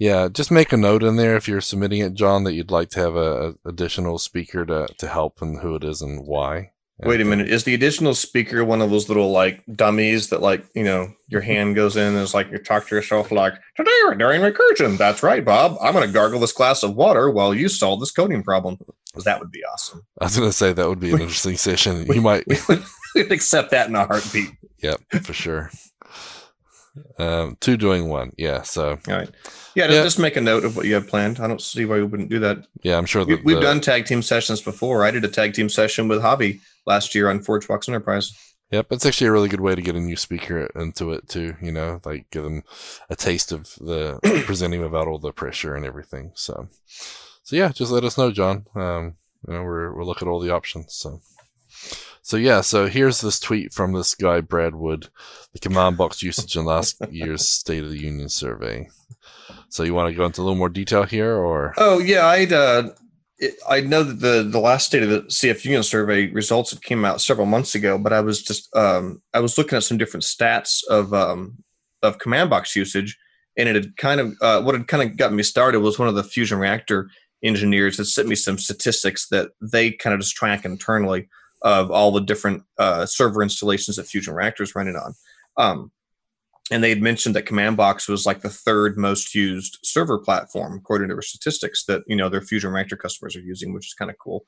Yeah, just make a note in there if you're submitting it, John, that you'd like to have a, a additional speaker to, to help and who it is and why. Wait a minute. Is the additional speaker one of those little like dummies that like, you know, your mm-hmm. hand goes in and it's like you talk to yourself like, today we're doing recursion. That's right, Bob. I'm gonna gargle this glass of water while you solve this coding problem. Because that would be awesome. I was gonna say that would be an interesting session. You might we'd accept that in a heartbeat. Yep, for sure. Um, two doing one. Yeah. So. All right. Yeah, just, yeah. just make a note of what you have planned. I don't see why we wouldn't do that. Yeah, I'm sure. we, have done tag team sessions before. I did a tag team session with Javi last year on ForgeBox Enterprise. Yep, it's actually a really good way to get a new speaker into it too. You know, like give them a taste of the presenting without all the pressure and everything. So, so yeah, just let us know, John. Um, you know, we're we'll look at all the options. So. So yeah, so here's this tweet from this guy Brad Wood, the command box usage in last year's State of the Union survey. So you want to go into a little more detail here, or? Oh yeah, I'd uh, it, I know that the the last State of the CF Union survey results had came out several months ago, but I was just um, I was looking at some different stats of um, of command box usage, and it had kind of uh, what had kind of got me started was one of the fusion reactor engineers had sent me some statistics that they kind of just track internally of all the different uh, server installations that Fusion Reactors running on. Um, and they had mentioned that Command Box was like the third most used server platform according to their statistics that you know their Fusion Reactor customers are using, which is kind of cool.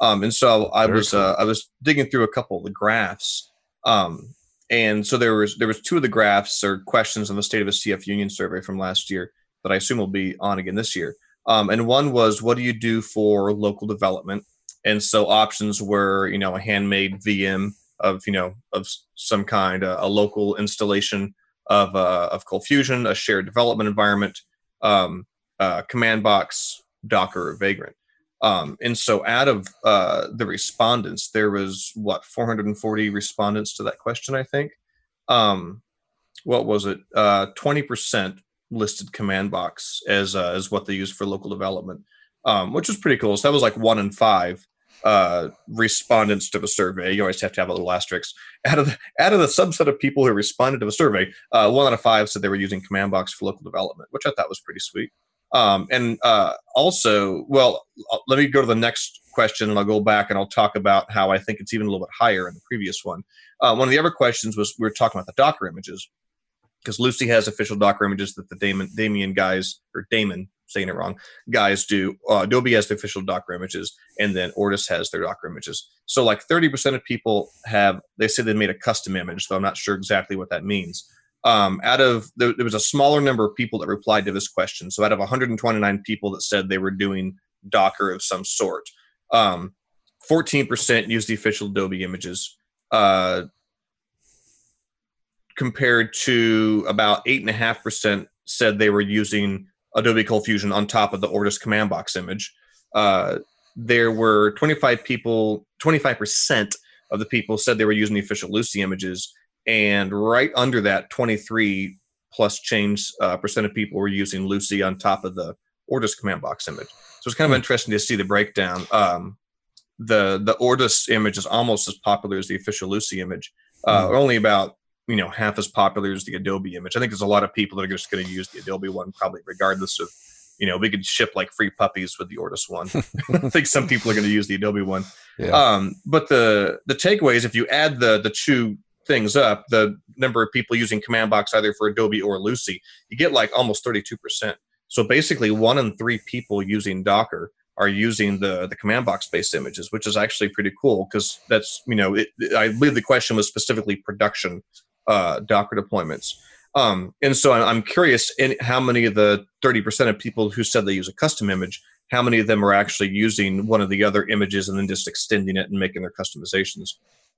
Um, and so I Very was cool. uh, I was digging through a couple of the graphs, um, and so there was there was two of the graphs or questions on the state of a CF Union survey from last year that I assume will be on again this year. Um, and one was, what do you do for local development? And so options were you know a handmade VM of you know of some kind, a, a local installation of uh, of Cold Fusion, a shared development environment, um, uh, command box, Docker, or Vagrant. Um, and so out of uh, the respondents, there was what 440 respondents to that question, I think. Um, what was it? Uh, 20% listed command box as uh, as what they use for local development, um, which was pretty cool. So that was like one in five uh, respondents to the survey. You always have to have a little asterisk. Out of the, out of the subset of people who responded to the survey, uh, one out of five said they were using Command Box for local development, which I thought was pretty sweet. Um, and uh, also, well, uh, let me go to the next question, and I'll go back and I'll talk about how I think it's even a little bit higher in the previous one. Uh, one of the other questions was we were talking about the Docker images because Lucee has official Docker images that the Daemon, Damien guys or Damon saying it wrong, guys do. Uh, Adobe has the official Docker images, and then Ortus has their Docker images. So like 30% of people have, they say they made a custom image, though I'm not sure exactly what that means. Um, out of, there, there was a smaller number of people that replied to this question. So out of 129 people that said they were doing Docker of some sort, um, 14% used the official Adobe images, uh, compared to about 8.5% said they were using Adobe Cold Fusion on top of the Ortus command box image. Uh, there were 25 people, 25% of the people said they were using the official Lucee images. And right under that, 23 plus change uh, percent of people were using Lucee on top of the Ortus command box image. So it's kind of hmm. interesting to see the breakdown. Um, the the Ortus image is almost as popular as the official Lucee image. Uh, mm. Only about you know half as popular as the Adobe image. I think there's a lot of people that are just going to use the Adobe one, probably regardless of you know we could ship like free puppies with the Ortus one. I think some people are going to use the Adobe one. Yeah. Um, but the the takeaway is if you add the the two things up, the number of people using Command Box either for Adobe or Lucee, you get like almost 32 percent. So basically, one in three people using Docker are using the the command box based images, which is actually pretty cool because that's you know it, I believe the question was specifically production uh, Docker deployments. Um, and so I'm curious in how many of the 30% of people who said they use a custom image, how many of them are actually using one of the other images and then just extending it and making their customizations.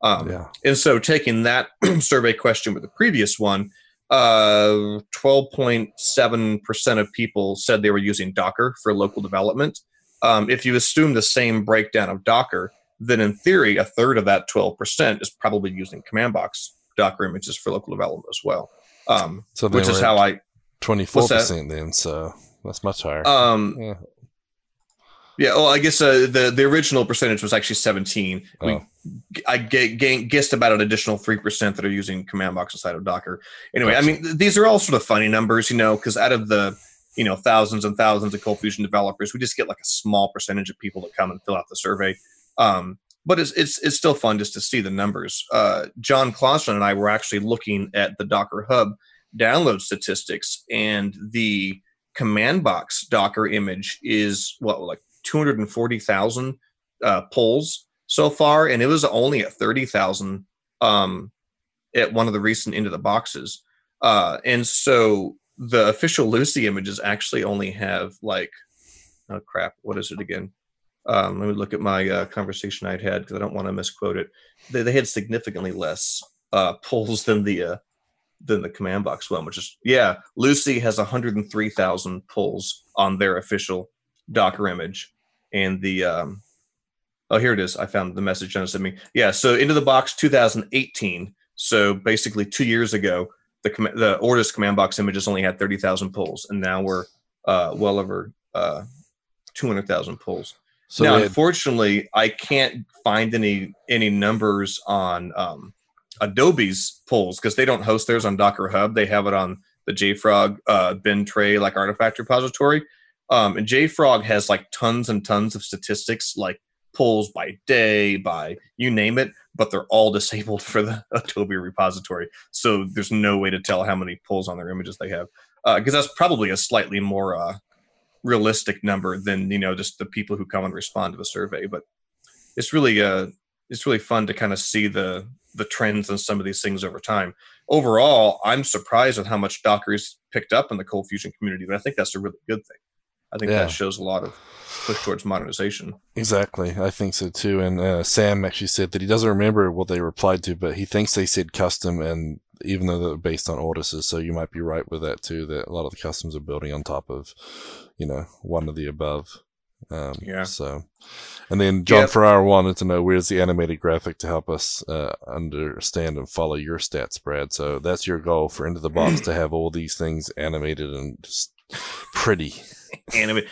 Um, yeah. And so taking that survey question with the previous one, uh, 12.7% of people said they were using Docker for local development. Um, if you assume the same breakdown of Docker, then in theory, a third of that 12% is probably using command box Docker images for local development as well. Um, so which is how I 24% then. So that's much higher. Um, yeah. Yeah, well, I guess uh, the the original percentage was actually 17. Oh. We, I g- g- guessed about an additional three percent that are using command box inside of Docker. Anyway, gotcha. I mean, th- these are all sort of funny numbers, you know, because out of the you know thousands and thousands of Cold Fusion developers, we just get like a small percentage of people that come and fill out the survey. Um, but it's, it's it's still fun just to see the numbers. Uh, Jon Clausen and I were actually looking at the Docker Hub download statistics, and the command box Docker image is what like 240,000 uh, polls so far, and it was only at 30,000 um, at one of the recent into the boxes. Uh, and so the official Lucee images actually only have like, oh crap, what is it again? Um, let me look at my uh, conversation I'd had because I don't want to misquote it. They, they had significantly less uh, polls than the uh, than the command box one, which is yeah. Lucee has 103,000 polls on their official Docker image, and the um, oh here it is. I found the message Jenna sent me. Yeah, so into the box 2018. So basically two years ago, the com- the Ortus command box images only had 30,000 polls, and now we're uh, well over uh, 200,000 polls. So now, unfortunately, I can't find any any numbers on um, Adobe's polls because they don't host theirs on Docker Hub. They have it on the JFrog uh, Bintray like artifact repository. Um, and JFrog has like tons and tons of statistics, like polls by day, by you name it, but they're all disabled for the Adobe repository. So there's no way to tell how many polls on their images they have. Because uh, that's probably a slightly more uh, realistic number than you know just the people who come and respond to the survey. But it's really uh, it's really fun to kind of see the the trends and some of these things over time. Overall, I'm surprised with how much Docker's picked up in the cold fusion community, but I think that's a really good thing. I think yeah. that shows a lot of push towards modernization. Exactly, I think so too. And uh, Sam actually said that he doesn't remember what they replied to, but he thinks they said custom, and even though they're based on Ortuses, so you might be right with that too. That a lot of the customs are building on top of, you know, one of the above. Um, yeah. So, and then John yep. Farrar wanted to know where's the animated graphic to help us uh, understand and follow your stats, Brad. So that's your goal for Into the Box to have all these things animated and just pretty. Animate.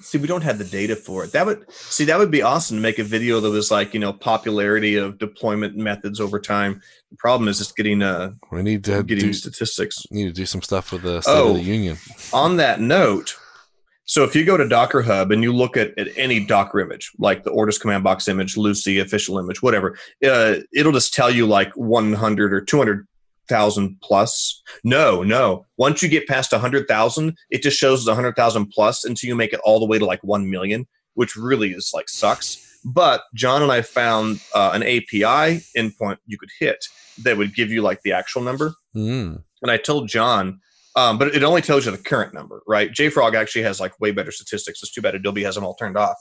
See, we don't have the data for it. That would see that would be awesome to make a video that was like you know popularity of deployment methods over time. The problem is just getting uh we need to getting do, statistics. Need to do some stuff with the State oh, of the Union. On that note, so if you go to Docker Hub and you look at, at any Docker image, like the Ortus command box image, Lucee official image, whatever, uh, it'll just tell you like 100 or 200 thousand plus. No, no. Once you get past a hundred thousand, it just shows a hundred thousand plus until you make it all the way to like one million, which really is like sucks. But John and I found uh, an API endpoint you could hit that would give you like the actual number. Mm. And I told John, um, but it only tells you the current number, right? JFrog actually has like way better statistics. It's too bad Adobe has them all turned off.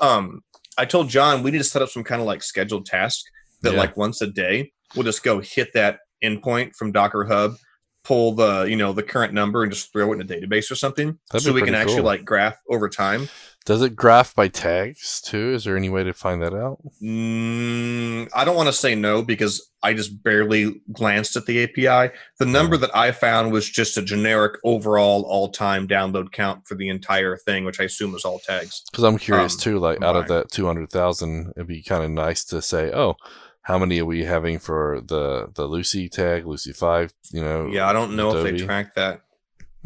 Um, I told John we need to set up some kind of like scheduled task that Yeah. like once a day we'll just go hit that endpoint from Docker Hub, pull the you know the current number and just throw it in a database or something, That'd so we can actually cool. like graph over time. Does it graph by tags too? Is there any way to find that out? Mm, I don't want to say no because I just barely glanced at the API. The number that I found was just a generic overall all-time download count for the entire thing, which I assume is all tags. Because I'm curious Um, too. Like out of that two hundred thousand, it'd be kind of nice to say, oh, how many are we having for the the Lucee tag, Lucee five? You know, Yeah, I don't know if they track that.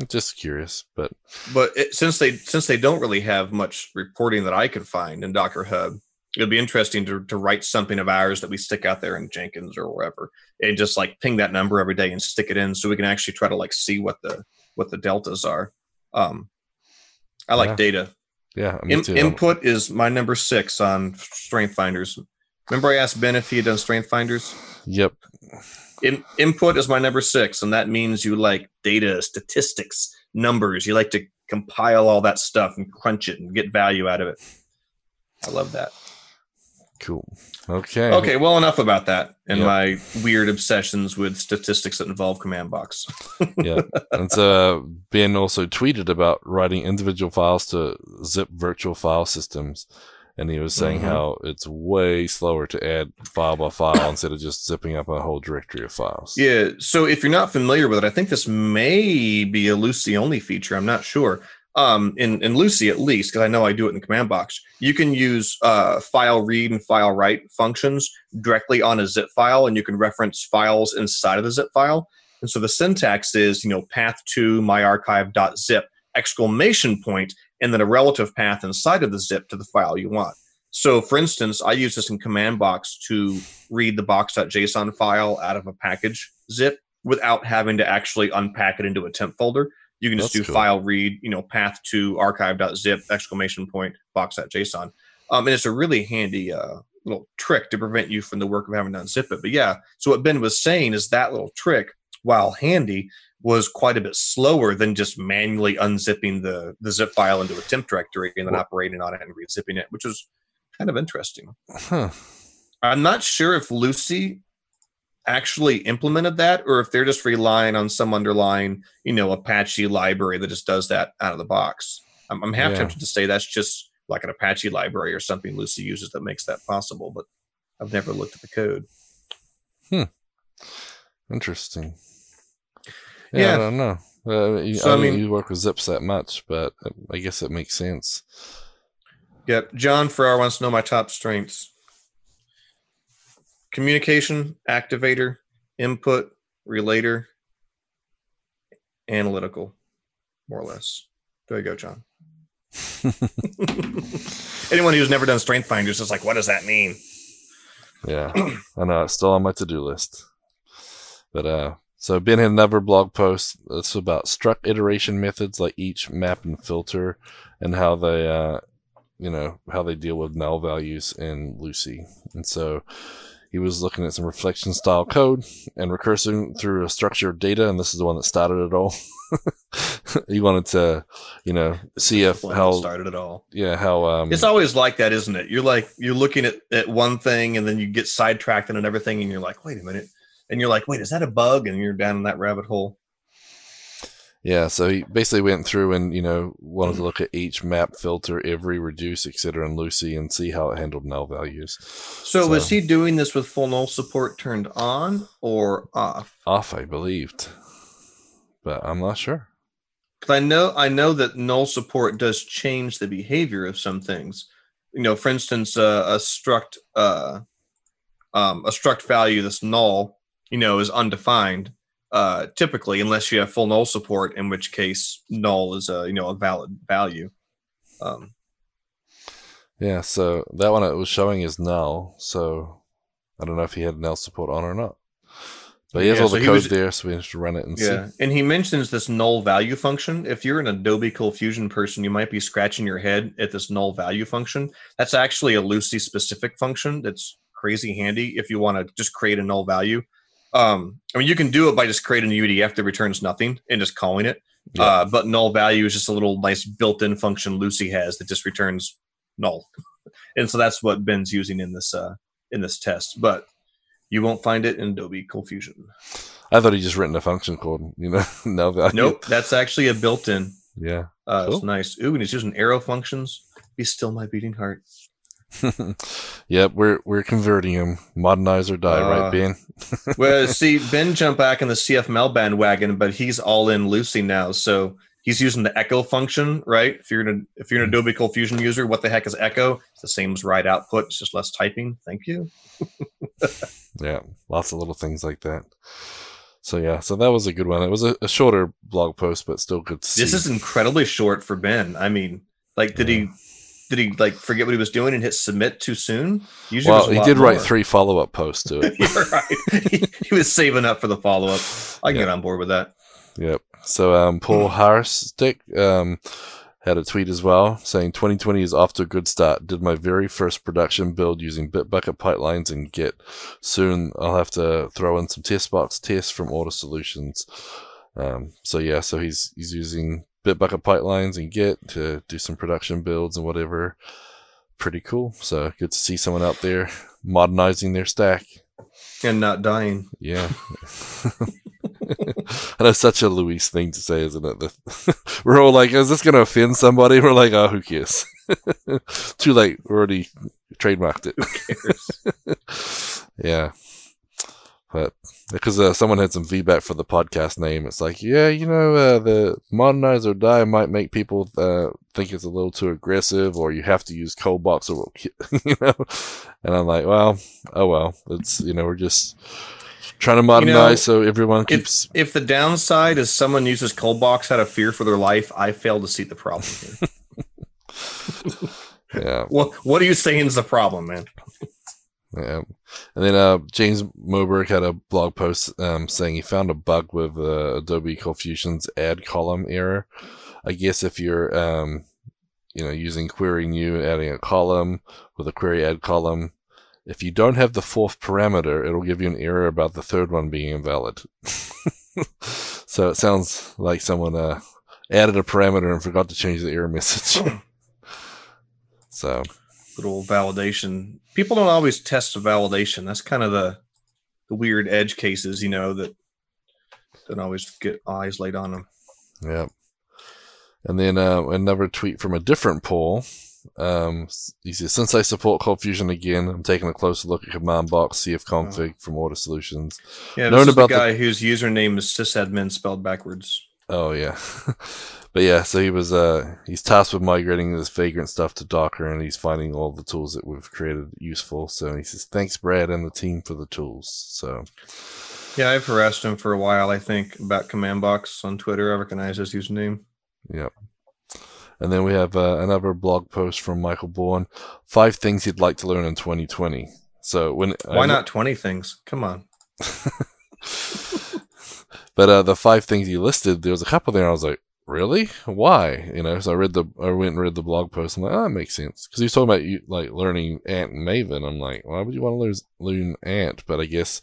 Just curious, but but it, since they since they don't really have much reporting that I can find in Docker Hub, it'd be interesting to to write something of ours that we stick out there in Jenkins or wherever, and just like ping that number every day and stick it in, so we can actually try to like see what the what the deltas are. Um, I like Yeah. data. yeah, In, too. input is my number six on Strength Finders. Remember, I asked Ben if he had done Strength Finders. Yep. In, input is my number six, and that means you like data, statistics, numbers. You like to compile all that stuff and crunch it and get value out of it. I love that. Cool. Okay. Okay, well, enough about that and Yep. my weird obsessions with statistics that involve command box. yeah. And so uh, Ben also tweeted about writing individual files to zip virtual file systems. And he was saying Mhm. how it's way slower to add file by file instead of just zipping up a whole directory of files. Yeah. So if you're not familiar with it, I think this may be a Lucee only feature. I'm not sure. Um, in, in Lucee at least, because I know I do it in the command box, you can use uh, file read and file write functions directly on a zip file, and you can reference files inside of the zip file. And so the syntax is, you know, path to my myarchive.zip exclamation point, and then a relative path inside of the zip to the file you want. So, for instance, I use this in command box to read the box.json file out of a package zip without having to actually unpack it into a temp folder. You can just That's do cool. file read, you know, path to archive.zip exclamation point box.json. Um, and it's a really handy uh, little trick to prevent you from the work of having to unzip it. But yeah, so what Ben was saying is that little trick, while handy, was quite a bit slower than just manually unzipping the, the zip file into a temp directory and then Well- operating on it and rezipping it, which was kind of interesting. Huh. I'm not sure if Lucee actually implemented that or if they're just relying on some underlying, you know, Apache library that just does that out of the box. I'm, I'm half Yeah. tempted to say that's just like an Apache library or something Lucee uses that makes that possible, but I've never looked at the code. Hmm. Interesting. Yeah. I don't know. Uh, So, I, mean, you work with zips that much, but I guess it makes sense. Yep. John Farrar wants to know my top strengths communication, activator, input, relator, analytical, more or less. There you go, John. Anyone who's never done strength finders is like, what does that mean? Yeah, I know it's still on my to-do list. But uh, so Ben had another blog post. It's about struct iteration methods, like each map and filter, and how they, uh, you know, how they deal with null values in Lucee. And so he was looking at some reflection style code and recursing through a structure of data, and this is the one that started it all. he wanted to, you know, see if how, started it all. yeah, how um, It's always like that, isn't it? You're like you're looking at, at one thing and then you get sidetracked and everything, and you're like, wait a minute. And you're like, wait, is that a bug? And you're down in that rabbit hole. Yeah, so he basically went through and you know wanted to look at each map, filter, every, reduce, etc. and Lucee and see how it handled null values. So, was he doing this with full null support turned on or off? Off, I believed, but I'm not sure. Because I know I know that null support does change the behavior of some things. You know, for instance, uh, a struct uh, um, a struct value that's null, you know, is undefined. Uh, typically, unless you have full null support, in which case null is a you know a valid value. Um, Yeah, so that one it was showing is null. So I don't know if he had null support on or not. But he has Yeah, all the he code was- there, so we have to run it and Yeah, see. and he mentions this null value function. If you're an Adobe Cold Fusion person, you might be scratching your head at this null value function. That's actually a Lucee specific function that's crazy handy if you want to just create a null value. Um, I mean, you can do it by just creating a UDF that returns nothing and just calling it. Yeah. Uh, but null value is just a little nice built-in function Lucee has that just returns null. and so that's what Ben's using in this uh, in this test. But you won't find it in Adobe ColdFusion. I thought he just written a function called, you know, no value. Nope, that's actually a built-in. Yeah. Uh, Cool. It's nice. Ooh, and he's using arrow functions. Be still my beating heart. Yep, we're we're converting him. Modernize or die, Uh, right, Ben? Well, see, Ben jumped back in the CFML bandwagon, but he's all in Lucee now. So he's using the echo function, right? If you're an if you're an Adobe Cold Fusion user, what the heck is echo? It's the same as write output. It's just less typing. Thank you. Yeah, lots of little things like that. So yeah, so that was a good one. It was a, a shorter blog post, but still good. This is incredibly short for Ben. I mean, like, did he did he like forget what he was doing and hit submit too soon? Usually, well, he did write three follow up posts to it. Right. he, he was saving up for the follow up. I can get on board with that. Yep. So um, Paul Harris Dick um, had a tweet as well saying 2020 is off to a good start. Did my very first production build using Bitbucket pipelines and Git. Soon I'll have to throw in some test box tests from Ortus Solutions. Um, so yeah, so he's he's using Bitbucket pipelines and Git to do some production builds and whatever. Pretty cool. So good to see someone out there modernizing their stack. And not dying. Yeah. and it's such a Luis thing to say, isn't it? The- We're all like, is this going to offend somebody? We're like, oh, who cares? Too late. We already trademarked it. yeah. But because uh, someone had some feedback for the podcast name, it's like, yeah, you know, uh, the modernize or die might make people uh, think it's a little too aggressive, or you have to use cold box, or you know. And I'm like, well, oh well, it's you know, we're just trying to modernize so everyone keeps. If the downside is someone uses Coldbox out of fear for their life, I fail to see the problem yeah, what What are you saying is the problem, man? Yeah. And then uh, James Moberg had a blog post um, saying he found a bug with uh, Adobe ColdFusion's add column error. I guess if you're um, you know using query new adding a column with a query add column if you don't have the fourth parameter it'll give you an error about the third one being invalid so it sounds like someone uh, added a parameter and forgot to change the error message so Little validation. People don't always test the validation. That's kind of the the weird edge cases, you know, that don't always get eyes laid on them. Yeah. And then uh, another tweet from a different poll. Um, he says, Since I support Cold Fusion again, I'm taking a closer look at command box CF config from Ortus Solutions. Yeah, this is about the the- guy whose username is sysadmin spelled backwards. Oh, yeah. but yeah, so he was, uh, he's tasked with migrating this vagrant stuff to Docker and he's finding all the tools that we've created useful. So he says, Thanks, Brad and the team for the tools. So, Yeah, I've harassed him for a while, I think, about command box on Twitter. I recognize his username. Yep. And then we have uh, another blog post from Michael Born. Five things he'd like to learn in 2020. So when Why not 20 things? Come on. but uh, the five things he listed, there was a couple there. I was like, really? Why? You know. So I read the, I went and read the blog post. I'm like, oh, that makes sense because he was talking about you like learning Ant and Maven. I'm like, why would you want to learn learn Ant? But I guess,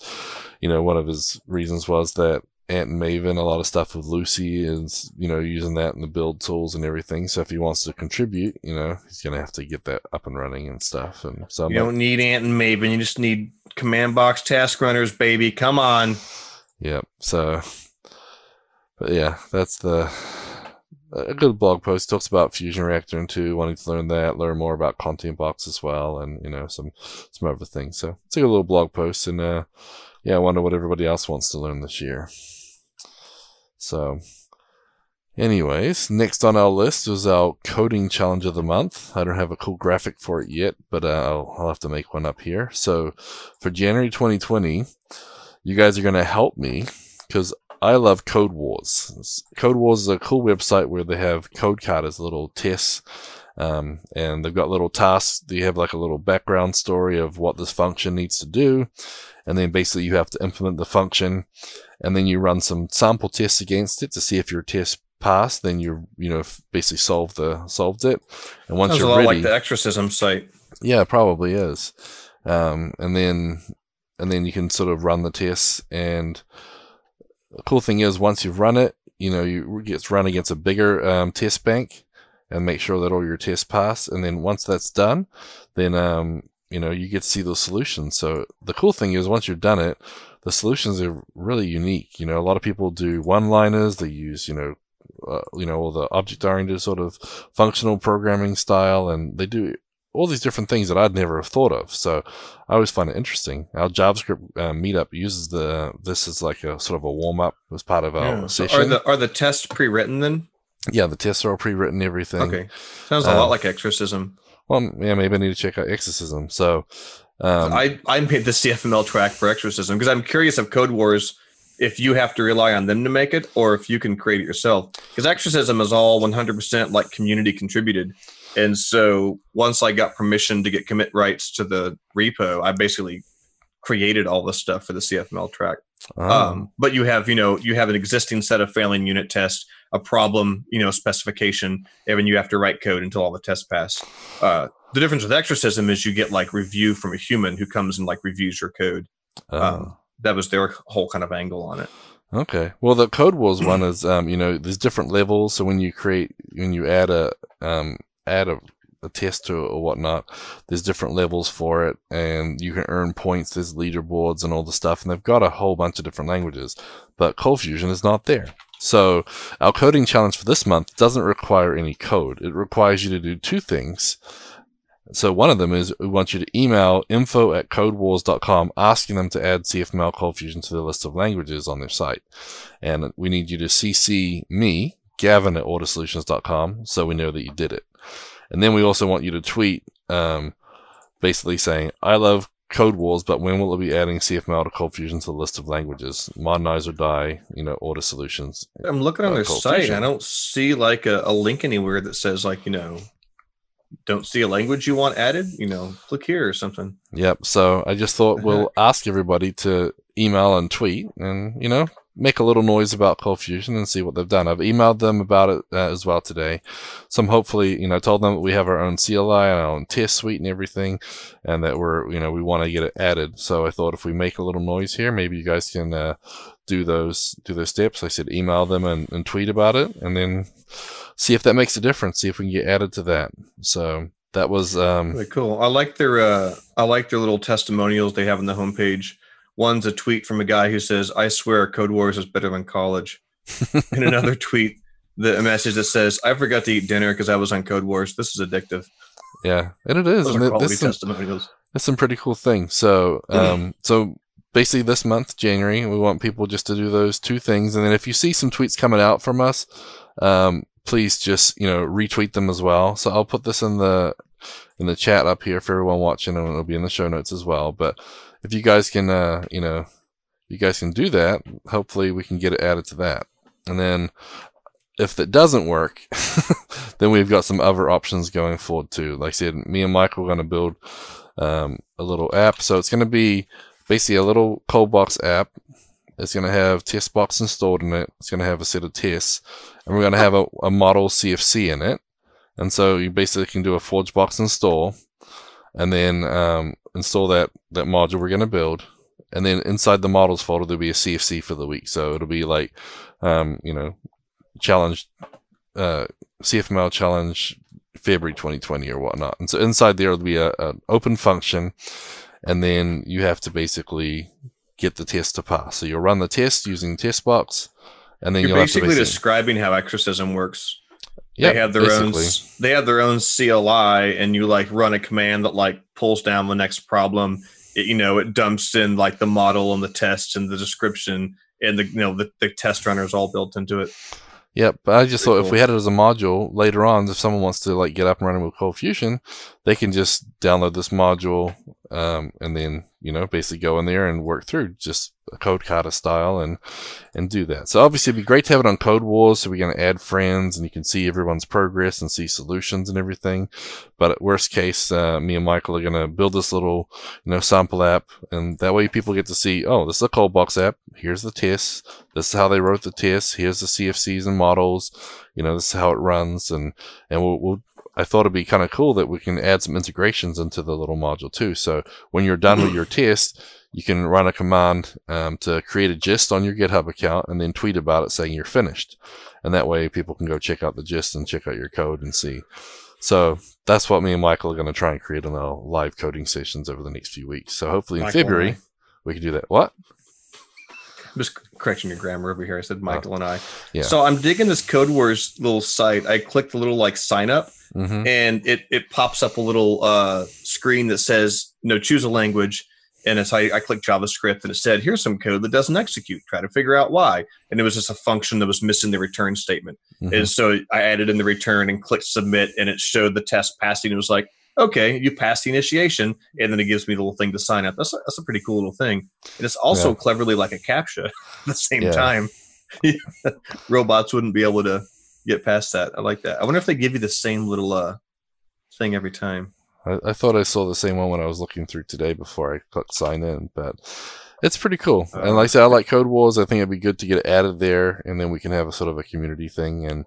you know, one of his reasons was that Ant and Maven, a lot of stuff with Lucee is, you know, using that in the build tools and everything. So if he wants to contribute, you know, he's gonna have to get that up and running and stuff. And so I'm You like, don't need Ant and Maven. You just need command box task runners, baby. Come on. Yeah. So, but yeah, that's the a good blog post. Talks about Fusion Reactor and two, wanting to learn that, learn more about Content Box as well, and you know some some other things. So it's a good little blog post, and uh, yeah, I wonder what everybody else wants to learn this year. So, anyways, next on our list is our coding challenge of the month. I don't have a cool graphic for it yet, but uh, I'll, I'll have to make one up here. So, for January 2020, you guys are going to help me because I love Code Wars. Code Wars is a cool website where they have code as little tests. Um, and they've got little tasks. You have like a little background story of what this function needs to do. And then basically you have to implement the function and then you run some sample tests against it to see if your test passed. Then you, you know, basically solve the, solved it. And once Sounds you're lot ready, like the Exercism site. yeah, it probably is. Um, and then and then you can sort of run the tests. And the cool thing is, once you've run it, you know, you gets run against a bigger um, test bank, and make sure that all your tests pass. And then once that's done, then um, you know you get to see those solutions. So the cool thing is once you've done it, the solutions are really unique. You know, a lot of people do one-liners. They use you know. Uh, you know, all the object-oriented sort of functional programming style, and they do all these different things that I'd never have thought of. So I always find it interesting. Our JavaScript uh, meetup uses the this as like a sort of a warm up as part of our yeah. session. So are the are the tests pre-written then? Yeah, the tests are all pre-written. Everything. Okay, sounds a um, lot like Exercism. Well, yeah, maybe I need to check out Exercism. So um, I I made the CFML track for Exercism because I'm curious of Code Wars if you have to rely on them to make it or if you can create it yourself. Because Exercism is all 100% like community contributed. And so once I got permission to get commit rights to the repo, I basically created all the stuff for the CFML track. Oh. Um, but you have, you know, you have an existing set of failing unit tests, a problem, you know, specification, and you have to write code until all the tests pass. Uh, the difference with Exercism is you get like review from a human who comes and like reviews your code. Oh. Um, that was their whole kind of angle on it. Okay. Well, the Code Wars one is, um, you know, there's different levels. So when you create, when you add a, um, add a, a test to it or whatnot, there's different levels for it, and you can earn points. There's leaderboards and all the stuff, and they've got a whole bunch of different languages. But Cold Fusion is not there. So our coding challenge for this month doesn't require any code. It requires you to do two things. So one of them is we want you to email info at codewars.com asking them to add CFML Cold Fusion to the list of languages on their site. And we need you to CC me, Gavin at ortussolutions.com, so we know that you did it. And then we also want you to tweet, um, basically saying, I love Code Wars, but when will it be adding CFML to Cold Fusion to the list of languages? Modernize or die, you know, Ortus Solutions. I'm looking on uh, their Cold site. Fusion. I don't see like a, a, link anywhere that says like, you know, don't see a language you want added, you know, click here or something. Yep. So I just thought we'll ask everybody to email and tweet and, you know, make a little noise about Cold Fusion and see what they've done. I've emailed them about it uh, as well today. So I'm hopefully, you know, told them that we have our own CLI and our own test suite and everything, and that we're, you know, we want to get it added. So I thought if we make a little noise here, maybe you guys can uh, do those do those steps. I said email them and, and tweet about it, and then see if that makes a difference. See if we can get added to that. So that was um, really cool. I like their uh, I like their little testimonials they have on the homepage One's a tweet from a guy who says, "I swear, Code Wars is better than college." and another tweet, the a message that says, "I forgot to eat dinner because I was on Code Wars. This is addictive." Yeah, and it is. Those and are quality some, testimonials. That's some pretty cool things. So, um, so basically, this month, January, we want people just to do those two things, and then if you see some tweets coming out from us, um, please just you know retweet them as well. So I'll put this in the in the chat up here for everyone watching, and it'll be in the show notes as well. But if you guys can, uh, you know, you guys can do that, hopefully we can get it added to that. And then if that doesn't work, then we've got some other options going forward too. Like I said, me and Michael are going to build um, a little app. So it's going to be basically a little Coldbox app. It's going to have testbox installed in it. It's going to have a set of tests, and we're going to have a, a model CFC in it. And so you basically can do a ForgeBox install, and then um, install that that module we're going to build, and then inside the models folder there'll be a CFC for the week. So it'll be like, um, you know, challenge, uh, CFML challenge February 2020 or whatnot. And so inside there will be a, an open function, and then you have to basically get the test to pass. So you'll run the test using test box, and then you're basically describing how Exercism works. Yep, they have their basically. own they have their own CLI and you like run a command that like pulls down the next problem. It, you know, it dumps in like the model and the test and the description and the you know the, the test runners all built into it. Yep, but I just Pretty thought cool. if we had it as a module later on, if someone wants to like get up and running with Cold Fusion, they can just download this module um, and then you know basically go in there and work through just a code kata style and and do that. So obviously it'd be great to have it on Code Wars so we're going to add friends and you can see everyone's progress and see solutions and everything. But at worst case, uh, me and Michael are gonna build this little you know sample app and that way people get to see, oh, this is a Coldbox app. Here's the tests. This is how they wrote the tests. Here's the CFCs and models. You know, this is how it runs and and we'll, we'll I thought it'd be kind of cool that we can add some integrations into the little module too. So when you're done with your test, you can run a command um, to create a gist on your GitHub account and then tweet about it saying you're finished. And that way people can go check out the gist and check out your code and see. So that's what me and Michael are going to try and create in our live coding sessions over the next few weeks. So hopefully in Michael February I. we can do that. What? I'm just correcting your grammar over here. I said Michael and I. Oh, Yeah. So I'm digging this Code Wars little site. I clicked the little like sign up hmm and it, it pops up a little uh, screen that says, you know, choose a language. And as I, I clicked JavaScript and it said, here's some code that doesn't execute. Try to figure out why. And it was just a function that was missing the return statement. Mhm. And so I added in the return and clicked submit, and it showed the test passing. It was like, okay, you passed the initiation, and then it gives me the little thing to sign up. That's a, that's a pretty cool little thing. And it's also Yeah. cleverly like a captcha at the same Yeah. time. Robots wouldn't be able to get past that. I like that. I wonder if they give you the same little uh, thing every time. I, I thought I saw the same one when I was looking through today before I clicked sign in, but it's pretty cool. and like I said, I like Code Wars. I think it'd be good to get it added there, and then we can have a sort of a community thing. And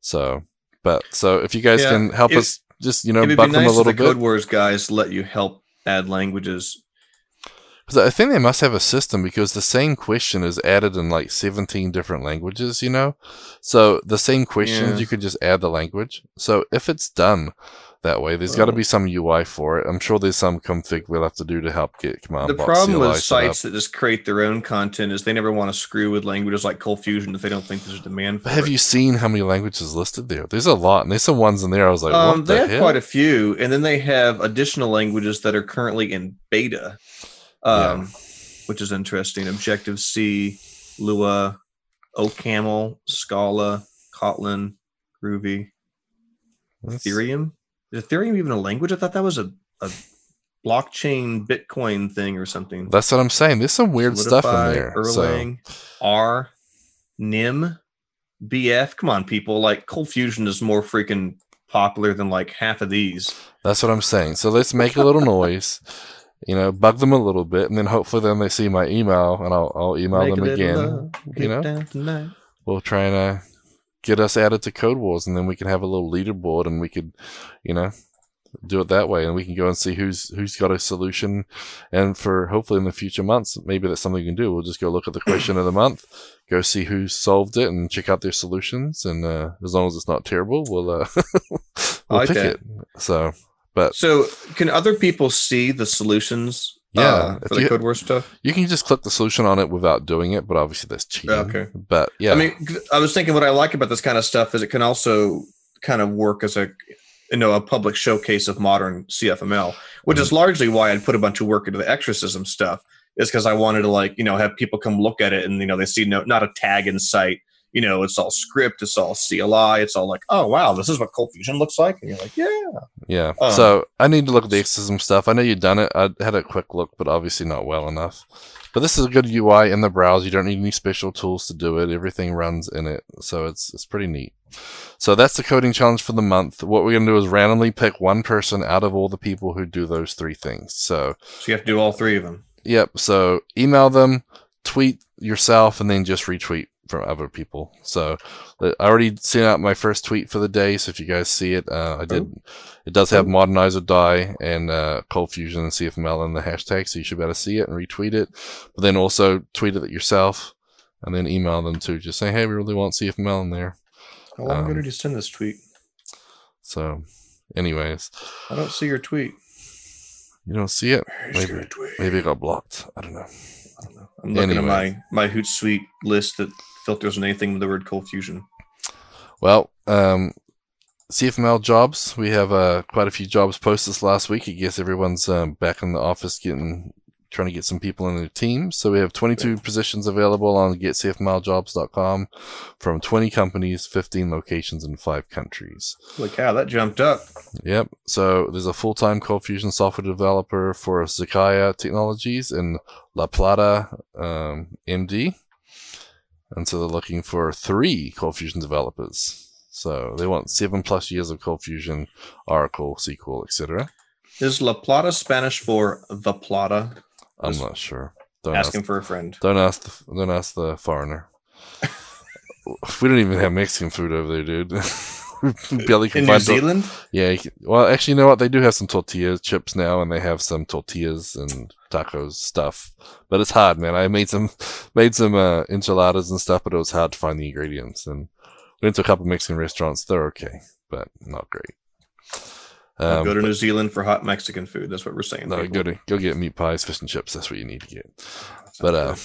so, but so if you guys Yeah, can help if- us, just you know, it would buck be them nice a if little the Code bit, Wars guys let you help add languages. because I think they must have a system because the same question is added in like seventeen different languages. You know, so the same questions Yeah. you could just add the language. So if it's done. That way, there's got to be some UI for it. I'm sure there's some config we'll have to do to help get command The problem CLI with sites that just create their own content is they never want to screw with languages like Cold Fusion if they don't think there's a demand for have it. you seen how many languages listed there? There's a lot, and there's some ones in there. I was like, um, what they the have quite a few, and then they have additional languages that are currently in beta, um, which is interesting. Objective C, Lua, OCaml, Scala, Kotlin, Groovy, That's- Ethereum. Is Ethereum even a language? I thought that was a, a blockchain Bitcoin thing or something. That's what I'm saying. There's some weird stuff in Solidity, there. So, R, NIM, BF. Come on, people! Like Cold Fusion is more freaking popular than like half of these. that's what I'm saying. So let's make a little noise, you know, bug them a little bit, and then hopefully then they see my email, and I'll, I'll email Make them again. love, you know? We'll try and uh, get us added to Code Wars, and then we can have a little leaderboard, and we could, you know, do it that way, and we can go and see who's who's got a solution. And for hopefully in the future months, maybe that's something we can do. We'll just go look at the question of the month, go see who solved it, and check out their solutions. And uh, as long as it's not terrible, we'll uh, we'll like pick that. it. So, but So, can other people see the solutions? Yeah, uh, for the you- Code stuff. you can just click the solution on it without doing it. But obviously that's cheating. Okay. But yeah, I mean, I was thinking what I like about this kind of stuff is it can also kind of work as a you know a public showcase of modern CFML, which Mm-hmm. is largely why I'd put a bunch of work into the Exercism stuff. Is because I wanted to like you know have people come look at it and you know they see no not a tag in sight. You know, it's all script, it's all CLI, it's all like, oh wow, this is what Cold Fusion looks like, and you're like, yeah, Yeah. Um, so I need to look at the Exercism stuff. I know you've done it. I had a quick look, but obviously not well enough. But this is a good UI in the browser. You don't need any special tools to do it. Everything runs in it, so it's it's pretty neat. So that's the coding challenge for the month. What we're gonna do is randomly pick one person out of all the people who do those three things. So so you have to do all three of them. Yep. So email them, tweet yourself, and then just retweet from other people. So uh, I already sent out my first tweet for the day. So if you guys see it, uh, I did. It does have Modernize or Die and uh, Cold Fusion and CFML in the hashtag, so you should be able to see it and retweet it. But then also tweet it yourself, and then email them too. Just say, hey, we really want CFML in there. How long ago Um, did you send this tweet? So, anyways, I don't see your tweet. you don't see it. Where's Maybe- Maybe it got blocked. I don't know. I don't know. I'm looking Anyway. at my my Hootsuite list that filters on anything with the word cold fusion. Well, um, CFML jobs. We have uh, quite a few jobs posted this last week. I guess everyone's um, back in the office getting trying to get some people in their team. So we have 22 positions available on getcfmljobs.com from 20 companies, 15 locations in five countries. Holy cow, that jumped up. Yep. So there's a full-time Cold Fusion software developer for Zakaya Technologies in La Plata, um, MD. And so they're looking for three Cold Fusion developers. So they want seven plus years of Cold Fusion, Oracle, SQL, etc. Is La Plata Spanish for the Plata? I'm Just not sure. Don't ask, Asking for a friend. don't ask the don't ask the foreigner. we don't even have Mexican food over there, dude. barely can In New tor- Zealand, yeah, you can- well, actually, you know what? They do have some tortilla chips now, and they have some tortillas and tacos stuff. But it's hard, man. I made some made some uh, enchiladas and stuff, but it was hard to find the ingredients. And went to a couple Mexican restaurants. They're okay, but not great. Um, go to New Zealand for hot Mexican food. That's what we're saying. no, people. go to go get meat pies, fish and chips. That's what you need to get. Sounds But uh,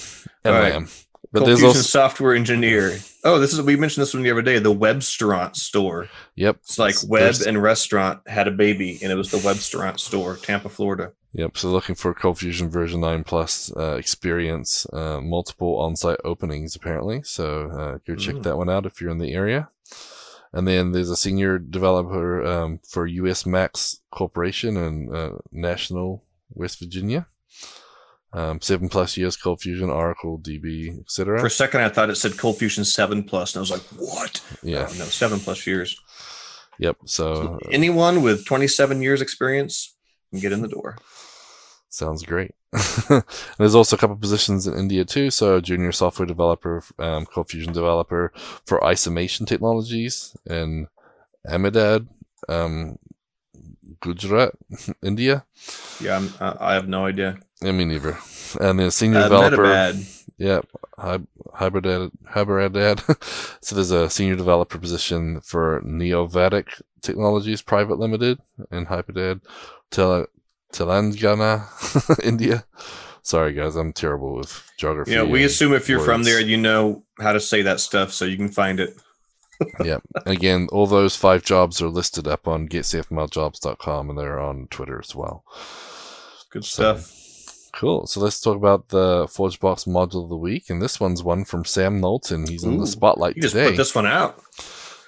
and right. lamb. But there's also software engineer. Oh, this is we mentioned this one the other day. The Webstaurant store. yep. It's like web there's- and restaurant had a baby, and it was the Webstaurant store, Tampa, Florida. Yep. So looking for Cold Fusion version 9 plus uh, experience, uh, multiple on-site openings apparently. So uh, go check Mm. that one out if you're in the area. And then there's a senior developer um, for US Max Corporation in uh, National West Virginia. Um, seven plus years Cold Fusion, Oracle, DB, etc. For a second, I thought it said Cold Fusion Seven Plus, and I was like, "What? Yeah. Oh, no, seven plus years." Yep. So So uh, anyone with 27 years experience can get in the door. Sounds great. And There's also a couple positions in India too. So junior software developer, um, Cold Fusion developer for isomation technologies in Ahmedabad, um, Gujarat, India. Yeah, I'm, I have no idea. I mean, neither. And then senior Uh, developer. Metabad. Yeah, hy- hybrid hybrid So there's a senior developer position for Neovatic Technologies Private Limited in Hyperdead, Tel- Telangana, India. Sorry guys, I'm terrible with geography. Yeah, we assume if you're from there, you know how to say that stuff, so you can find it. yeah. Again, all those five jobs are listed up on getcfmljobs.com and they're on Twitter as well. Good So- stuff. Cool. So let's talk about the ForgeBox module of the week, and this one's one from Sam Knowlton. He's in the spotlight You just put this one out.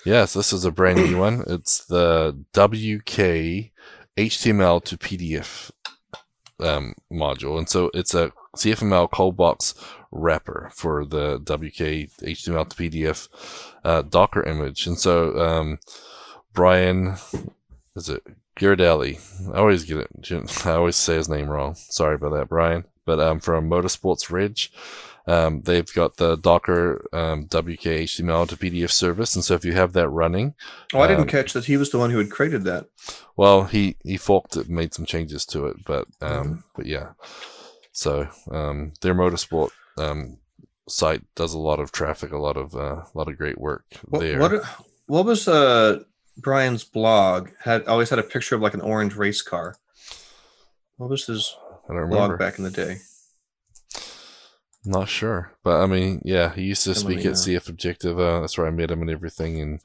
Yes, this is a brand new one. It's the WK HTML to PDF um, module, and so it's a CFML Coldbox wrapper for the WK HTML to PDF uh, Docker image. And so um, Brian, is it Girardelli? I always get it. I always say his name wrong. Sorry about that, Brian. But um, from Motorsports Ridge. Um, they've got the Docker um, WK HTML to PDF service, and so if you have that running, Oh, I didn't Um, catch that he was the one who had created that. well, he he forked it, made some changes to it, but um, Mhm. but yeah. So um, their motorsport um site does a lot of traffic, a lot of uh, a lot of great work What there. what, what was uh, Brian's blog? Had always had a picture of like an orange race car. What was his I don't blog back in the day? Not sure, but I mean, yeah, he used to speak at know. CF Objective. Uh, that's where I met him and everything. And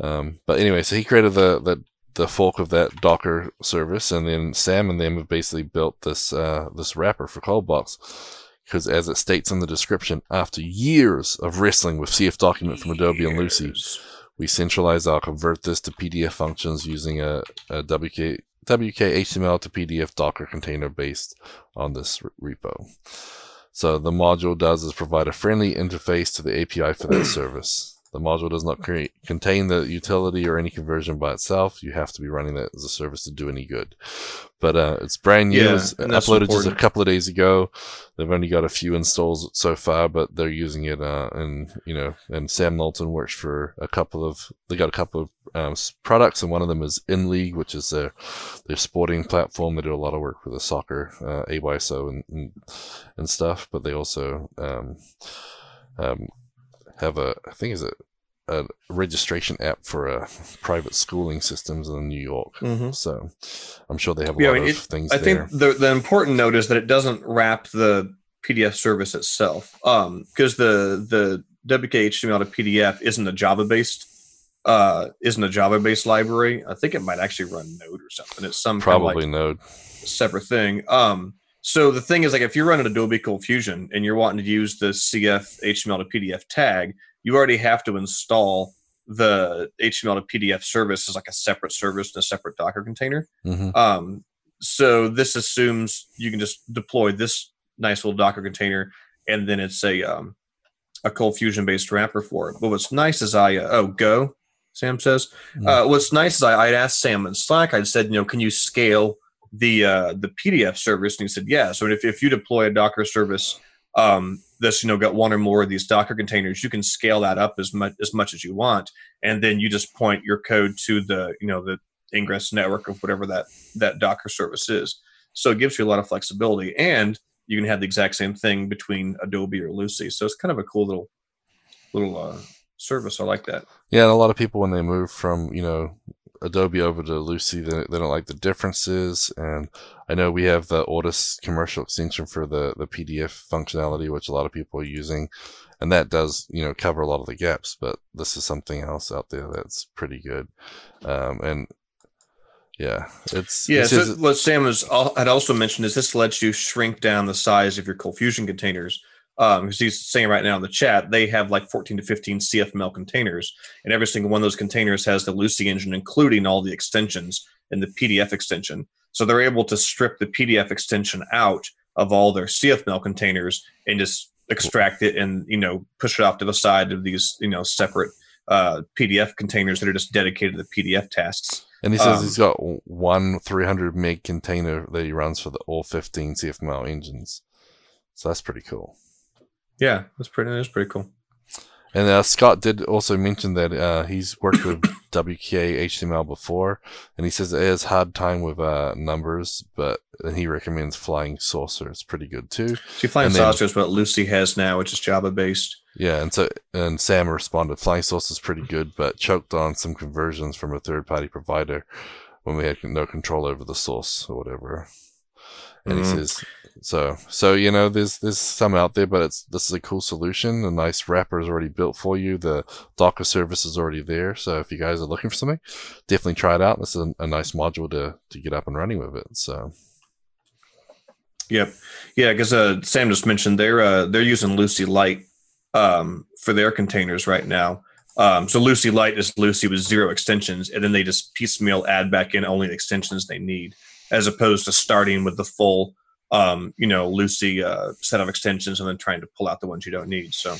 um, but anyway, so he created the the the fork of that Docker service, and then Sam and them have basically built this uh, this wrapper for Coldbox. Because as it states in the description, after years of wrestling with CF Document from Adobe and Lucee, Years. We centralize I'll convert this to PDF functions using a, a WK, WK HTML to PDF Docker container based on this re- repo. So the module does is provide a friendly interface to the API for that service. The module does not create contain the utility or any conversion by itself. You have to be running that as a service to do any good. But uh, it's brand new. Yeah, it's uploaded just a couple of days ago. They've only got a few installs so far, but they're using it. Uh, and you know, and Sam Knowlton works for a couple of. They got a couple of um, products, and one of them is inLeague, which is their their sporting platform. They do a lot of work with the soccer, uh, AYSO, and, and and stuff. But they also um, um, have a I think is a a registration app for uh, private schooling systems in New York. Mhm. So I'm sure they have a Yeah, I lot mean, of it- things I there. think the the important note is that it doesn't wrap the PDF service itself, um, because the the WK HTML to PDF isn't a Java based, uh, isn't a Java based library. I think it might actually run Node or something. It's some kind of like Probably Node. separate thing. Um, so the thing is, like, if you're running Adobe Cold Fusion and you're wanting to use the CF HTML to PDF tag, you already have to install the HTML to PDF service as like a separate service in a separate Docker container. hmm Um, so this assumes you can just deploy this nice little Docker container, and then it's a um, a Cold Fusion based wrapper for it. But what's nice is I uh, oh go, Sam says. Mm. Uh, what's nice is I I'd asked Sam in Slack. I'd said, you know, can you scale the uh, the PDF service? And he said, yeah. So if if you deploy a Docker service um, this you know got one or more of these Docker containers, you can scale that up as much as much as you want, and then you just point your code to the you know the ingress network of whatever that that Docker service is. So it gives you a lot of flexibility, and you can have the exact same thing between Adobe or Lucee. So it's kind of a cool little little uh, service. I like that. Yeah, and a lot of people when they move from you know Adobe over to Lucee. they, they don't like the differences. And I know we have the Ortus commercial extension for the the PDF functionality, which a lot of people are using, and that does you know cover a lot of the gaps. But this is something else out there that's pretty good, um, and yeah, it's yeah. it's So just- what Sam was had also mentioned is this lets you shrink down the size of your Cold Fusion containers. Um, because he's saying right now in the chat, they have like 14 to 15 CFML containers, and every single one of those containers has the Lucee engine, including all the extensions and the PDF extension. So they're able to strip the PDF extension out of all their CFML containers and just extract it and you know push it off to the side of these you know separate uh, PDF containers that are just dedicated to the PDF tasks. and he says um, he's got one 300 meg container that he runs for the all 15 CFML engines. So that's pretty cool. Yeah, that's pretty. That's pretty cool. And uh, Scott did also mention that uh, he's worked with WKA HTML before, and he says it has hard time with uh, numbers, but and he recommends Flying Saucer. It's pretty good too. See, Flying And then- Saucer is what Lucee has now, which is Java based. Yeah, and so and Sam responded, Flying Saucer is pretty good, but choked on some conversions from a third party provider when we had no control over the source or whatever. And he Mhm. says, so so you know, there's there's some out there, but it's this is a cool solution. A nice wrapper is already built for you. The Docker service is already there. So if you guys are looking for something, definitely try it out. This is a, a nice module to to get up and running with it. So Yep. Yeah, because uh, Sam just mentioned they're uh, they're using Lucee Light um, for their containers right now. Um, so Lucee Light is Lucee with zero extensions, and then they just piecemeal add back in only the extensions they need, as opposed to starting with the full, um, you know, Lucee uh, set of extensions and then trying to pull out the ones you don't need. So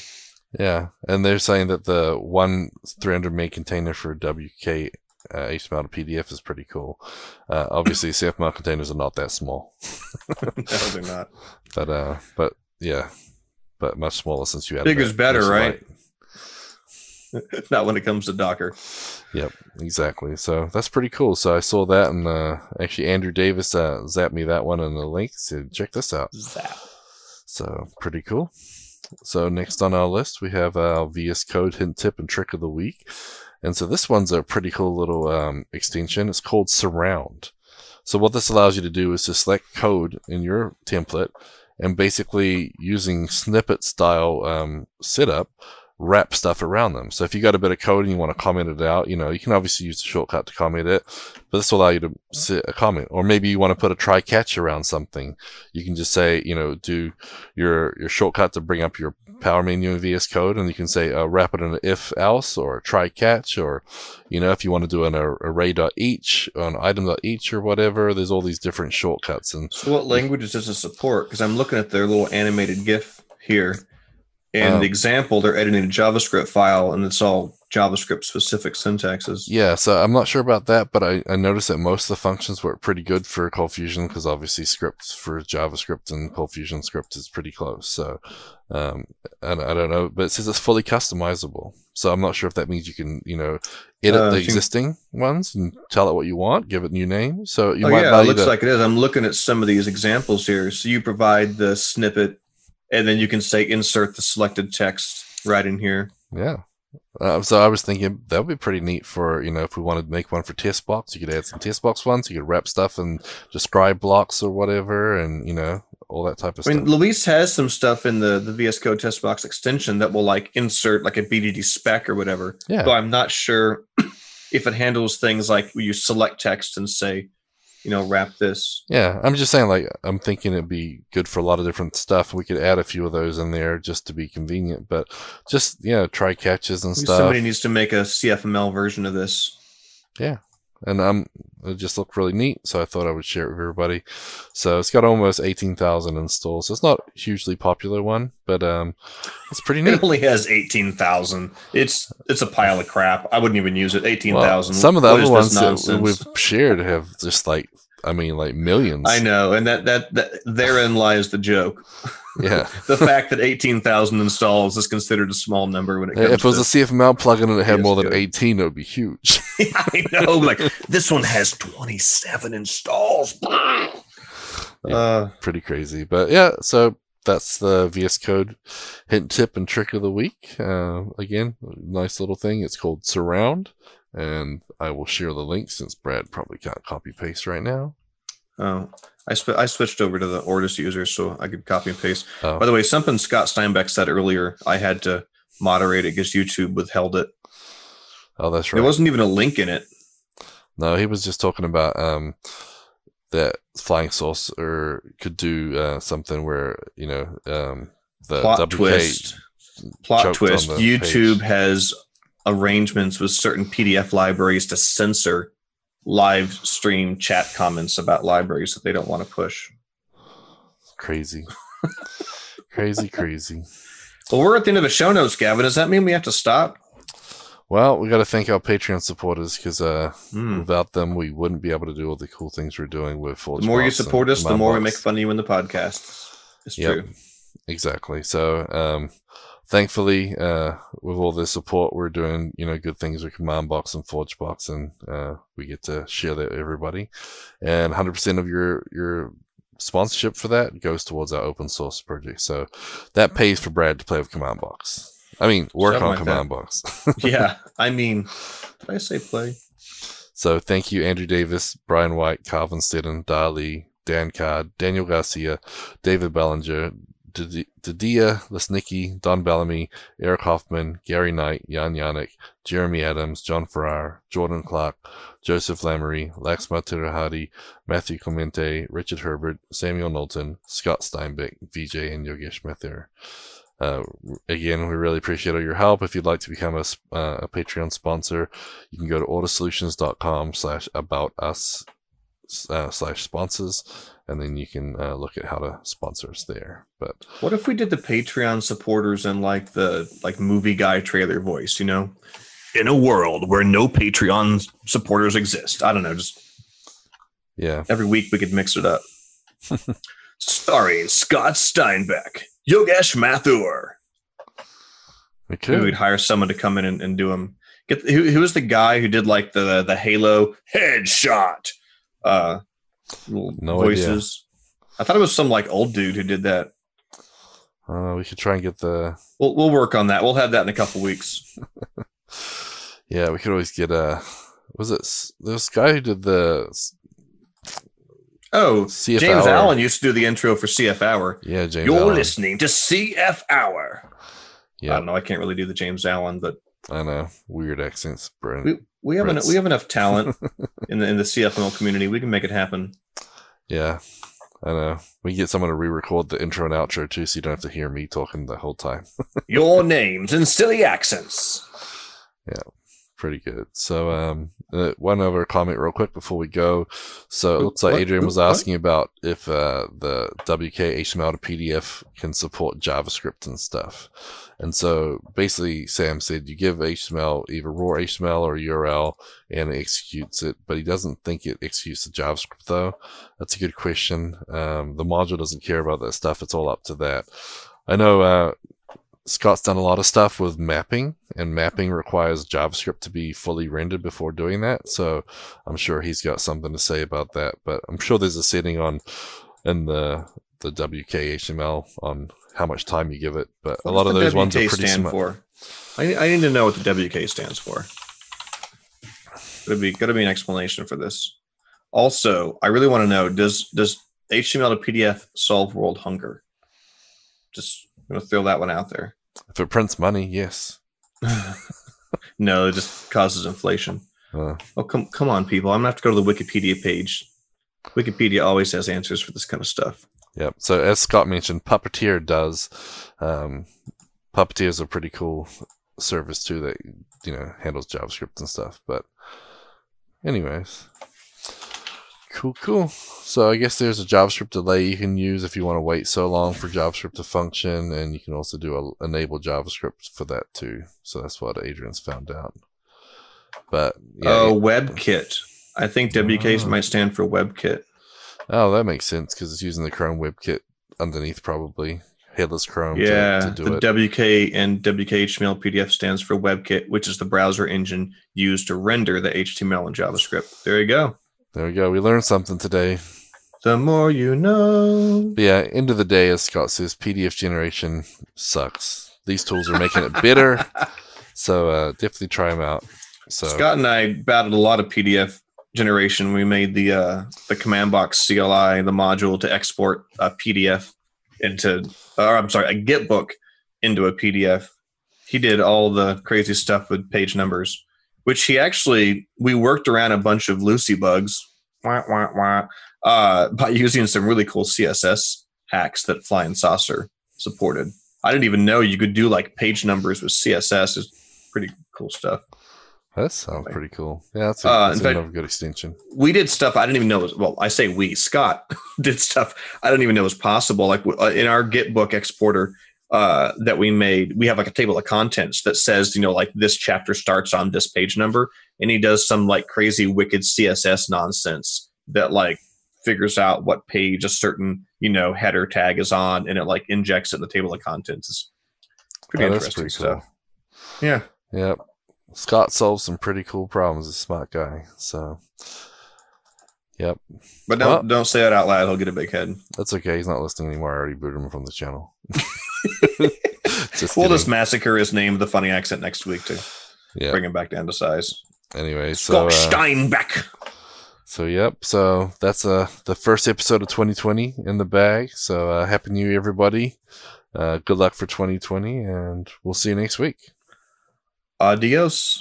Yeah, and they're saying that the one 300 meg container for WK uh, HTML to PDF is pretty cool. Uh, obviously, CFML containers are not that small, no, they're not. but uh, but yeah, but much smaller since you have Bigger's that better, right? Light. not when it comes to Docker. Yep, exactly. So that's pretty cool. So I saw that, and uh, actually Andrew Davis uh, zapped me that one in the link. Said check this out. Zap. So pretty cool. So next on our list we have our VS Code hint tip and trick of the week, and so this one's a pretty cool little um, extension. It's called Surround. So what this allows you to do is to select code in your template, and basically using snippet style um, setup, wrap stuff around them. So if you got a bit of code and you want to comment it out, you know you can obviously use the shortcut to comment it, but this will allow you to sit a comment. Or maybe you want to put a try catch around something. You can just say, you know, do your your shortcut to bring up your power menu in VS Code, and you can say uh, wrap it in an if else or try catch, or you know, if you want to do an ar- array.each, an item.each, or whatever. There's all these different shortcuts, and So what languages does it support? Because I'm looking at their little animated GIF here. And Um, the example, they're editing a JavaScript file and it's all JavaScript specific syntaxes. yeah. So I'm not sure about that, but I, I noticed that most of the functions were pretty good for Cold Fusion because obviously scripts for JavaScript and Cold Fusion script is pretty close. So um, and I don't know, but it says it's fully customizable. So I'm not sure if that means you can, you know, edit Uh, the existing ones and tell it what you want, give it new name. So you oh might yeah, it looks the- like it is. I'm looking at some of these examples here. So you provide the snippet and then you can say insert the selected text right in here. Yeah. Uh, so I was thinking that would be pretty neat for you know if we wanted to make one for TestBox, you could add some TestBox ones. You could wrap stuff and describe blocks or whatever, and you know all that type of stuff. I mean. Luis has some stuff in the, the VS Code TestBox extension that will like insert like a BDD spec or whatever. Yeah. Though I'm not sure if it handles things like you select text and say, you know, wrap this. Yeah, I'm just saying like I'm thinking it'd be good for a lot of different stuff. We could add a few of those in there just to be convenient, but just yeah, try catches and Maybe stuff. Somebody needs to make a CFML version of this. And um, it just looked really neat, so I thought I would share it with everybody. So it's got almost eighteen thousand installs. So it's not a hugely popular one, but um, it's pretty neat. It only has eighteen thousand. It's it's a pile of crap. I wouldn't even use it. Eighteen Well, some of the other ones that we've shared have just like I mean, like millions. I know, and that that, that therein lies the joke. Yeah. the fact that eighteen thousand installs is considered a small number when it comes. if it was to, a CFML plugin and it had more than good. 18, it would be huge. I know, like this one has twenty seven installs. Uh, Pretty crazy. But yeah, so that's the VS Code hint, tip, and trick of the week. Uh, again, nice little thing. It's called Surround. And I will share the link since Brad probably can't copy paste right now. oh, I sw- I switched over to the Ortus user so I could copy and paste. Oh, By the way, something Scott Steinbeck said earlier, I had to moderate it because YouTube withheld it. oh that's right. There wasn't even a link in it. No, he was just talking about um, that Flying Saucer could do uh, something where you know um, the Plot WK twist. Plot twist. YouTube page. has arrangements with certain PDF libraries to censor live stream chat comments about libraries that they don't want to push. crazy, crazy, crazy. Well, we're at the end of the show notes, Gavin. Does that mean we have to stop? Well, we got to thank our Patreon supporters because uh, Hmm. without them, we wouldn't be able to do all the cool things we're doing with Forge. The more you Box support us, the more we make fun of you in the podcast. It's Yep. true. Exactly. So, um, thankfully, uh, with all the support, we're doing you know good things with CommandBox and ForgeBox, and uh, we get to share that with everybody. And 100% of your your sponsorship for that goes towards our open source project. So that pays for Brad to play with CommandBox. I mean, work Something on like CommandBox. yeah. I mean, did I say play? So thank you, Andrew Davis, Brian White, Calvin Stidden, Dali, Dan Card, Daniel Garcia, David Bellinger, Did- Didia Lesnicki, Don Bellamy, Eric Hoffman, Gary Knight, Jan Yannick, Jeremy Adams, John Farrar, Jordan Clark, Joseph Lamory, Laxma Tirahadi, Matthew Clemente, Richard Herbert, Samuel Knowlton, Scott Steinbeck, VJ, and Yogesh Mathur. Uh, again, we really appreciate all your help. If you'd like to become a, uh, a Patreon sponsor, you can go to ortussolutions.com slash about us uh, slash sponsors, and then you can uh, look at how to sponsor us there. But What if we did the Patreon supporters and like the like movie guy trailer voice, you know? In a world where no Patreon supporters exist. I don't know, just yeah, every week we could mix it up. Starring Scott Steinbeck, Yogesh Mathur. we Maybe we'd hire someone to come in and, and do them. Get who, who was the guy who did like the the Halo headshot uh little No voices? I thought it was some like old dude who did that. Uh, we could try and get the. We'll we'll work on that. We'll have that in a couple weeks. Yeah, we could always get a. Was it this guy who did the Oh, CF James Hour? Allen used to do the intro for CF Hour. Yeah, James. You're Allen. listening to CF Hour. Yeah, I don't know. I can't really do the James Allen, but I know. Weird accents, Brent. We have enough, we have enough talent in the in the CFML community. We can make it happen. Yeah, I know. We can get someone to re-record the intro and outro too, so you don't have to hear me talking the whole time. Your names and silly accents. Yeah, pretty good. So, um, uh, one other comment real quick before we go. So it looks like? Adrian was asking about if uh, the WK HTML to PDF can support JavaScript and stuff. And so basically, Sam said you give HTML either raw HTML or URL and it executes it, but he doesn't think it executes the JavaScript though. That's a good question. Um, the module doesn't care about that stuff. It's all up to that. I know uh, Scott's done a lot of stuff with mapping, and mapping requires JavaScript to be fully rendered before doing that. So I'm sure he's got something to say about that. But I'm sure there's a setting on in the the WK HTML on how much time you give it. But a lot of those ones are WK pretty stand smart. for. I, I need to know what the WK stands for. Gotta be gotta be an explanation for this. Also, I really want to know does does HTML to PDF solve world hunger? Just I'm gonna throw that one out there. If it prints money, yes. no, it just causes inflation. Uh, Oh come come on, people! I'm gonna have to go to the Wikipedia page. Wikipedia always has answers for this kind of stuff. Yep. So as Scott mentioned, Puppeteer does. Um, Puppeteer is a pretty cool service too that you know handles JavaScript and stuff. But anyways, cool, cool. So I guess there's a JavaScript delay you can use if you want to wait so long for JavaScript to function, and you can also do a, enable JavaScript for that too. So that's what Adrian's found out. But yeah, oh, WebKit. I think WK Oh. Ah. might stand for WebKit. Oh, that makes sense because it's using the Chrome WebKit underneath, probably headless Chrome. to- Yeah, to, do the it. WK and WKHTML PDF stands for WebKit, which is the browser engine used to render the HTML and JavaScript. There you go. There we go. We learned something today. The more you know. But yeah, end of the day, as Scott says, PDF generation sucks. These tools are making it better, so uh, definitely try them out. So Scott and I battled a lot of PDF generation. We made the uh, the CommandBox CLI, the module to export a PDF into, or I'm sorry, a Git book into a PDF. He did all the crazy stuff with page numbers, which he actually we worked around a bunch of Lucee bugs, wah, wah, wah, uh, by using some really cool CSS hacks that Flying Saucer supported. I didn't even know you could do like page numbers with CSS. It's pretty cool stuff. that sounds pretty cool. Yeah, that's, a, Uh, that's fact- another good extension. we did stuff I didn't even know was well. I say we. Scott did stuff I didn't even know was possible. Like uh, in our Git book exporter uh, that we made, we have like a table of contents that says, you know, like this chapter starts on this page number, and he does some like crazy wicked CSS nonsense that like figures out what page a certain you know header tag is on, and it like injects it in the table of contents. It's pretty Oh, that's interesting pretty cool. stuff. Yeah. Yep. Scott solves some pretty cool problems. A smart guy. So, yep. But don't Well- don't say that out loud. He'll get a big head. That's okay. He's not listening anymore. I already booted him from the channel. just We'll kidding. just massacre his name with the funny accent next week to yeah. bring him back down to size. Anyway, so uh, Steinbeck. so yep. So that's uh the first episode of 2020 in the bag. So uh, happy New Year, everybody. Uh, good luck for 2020, and we'll see you next week. Adios.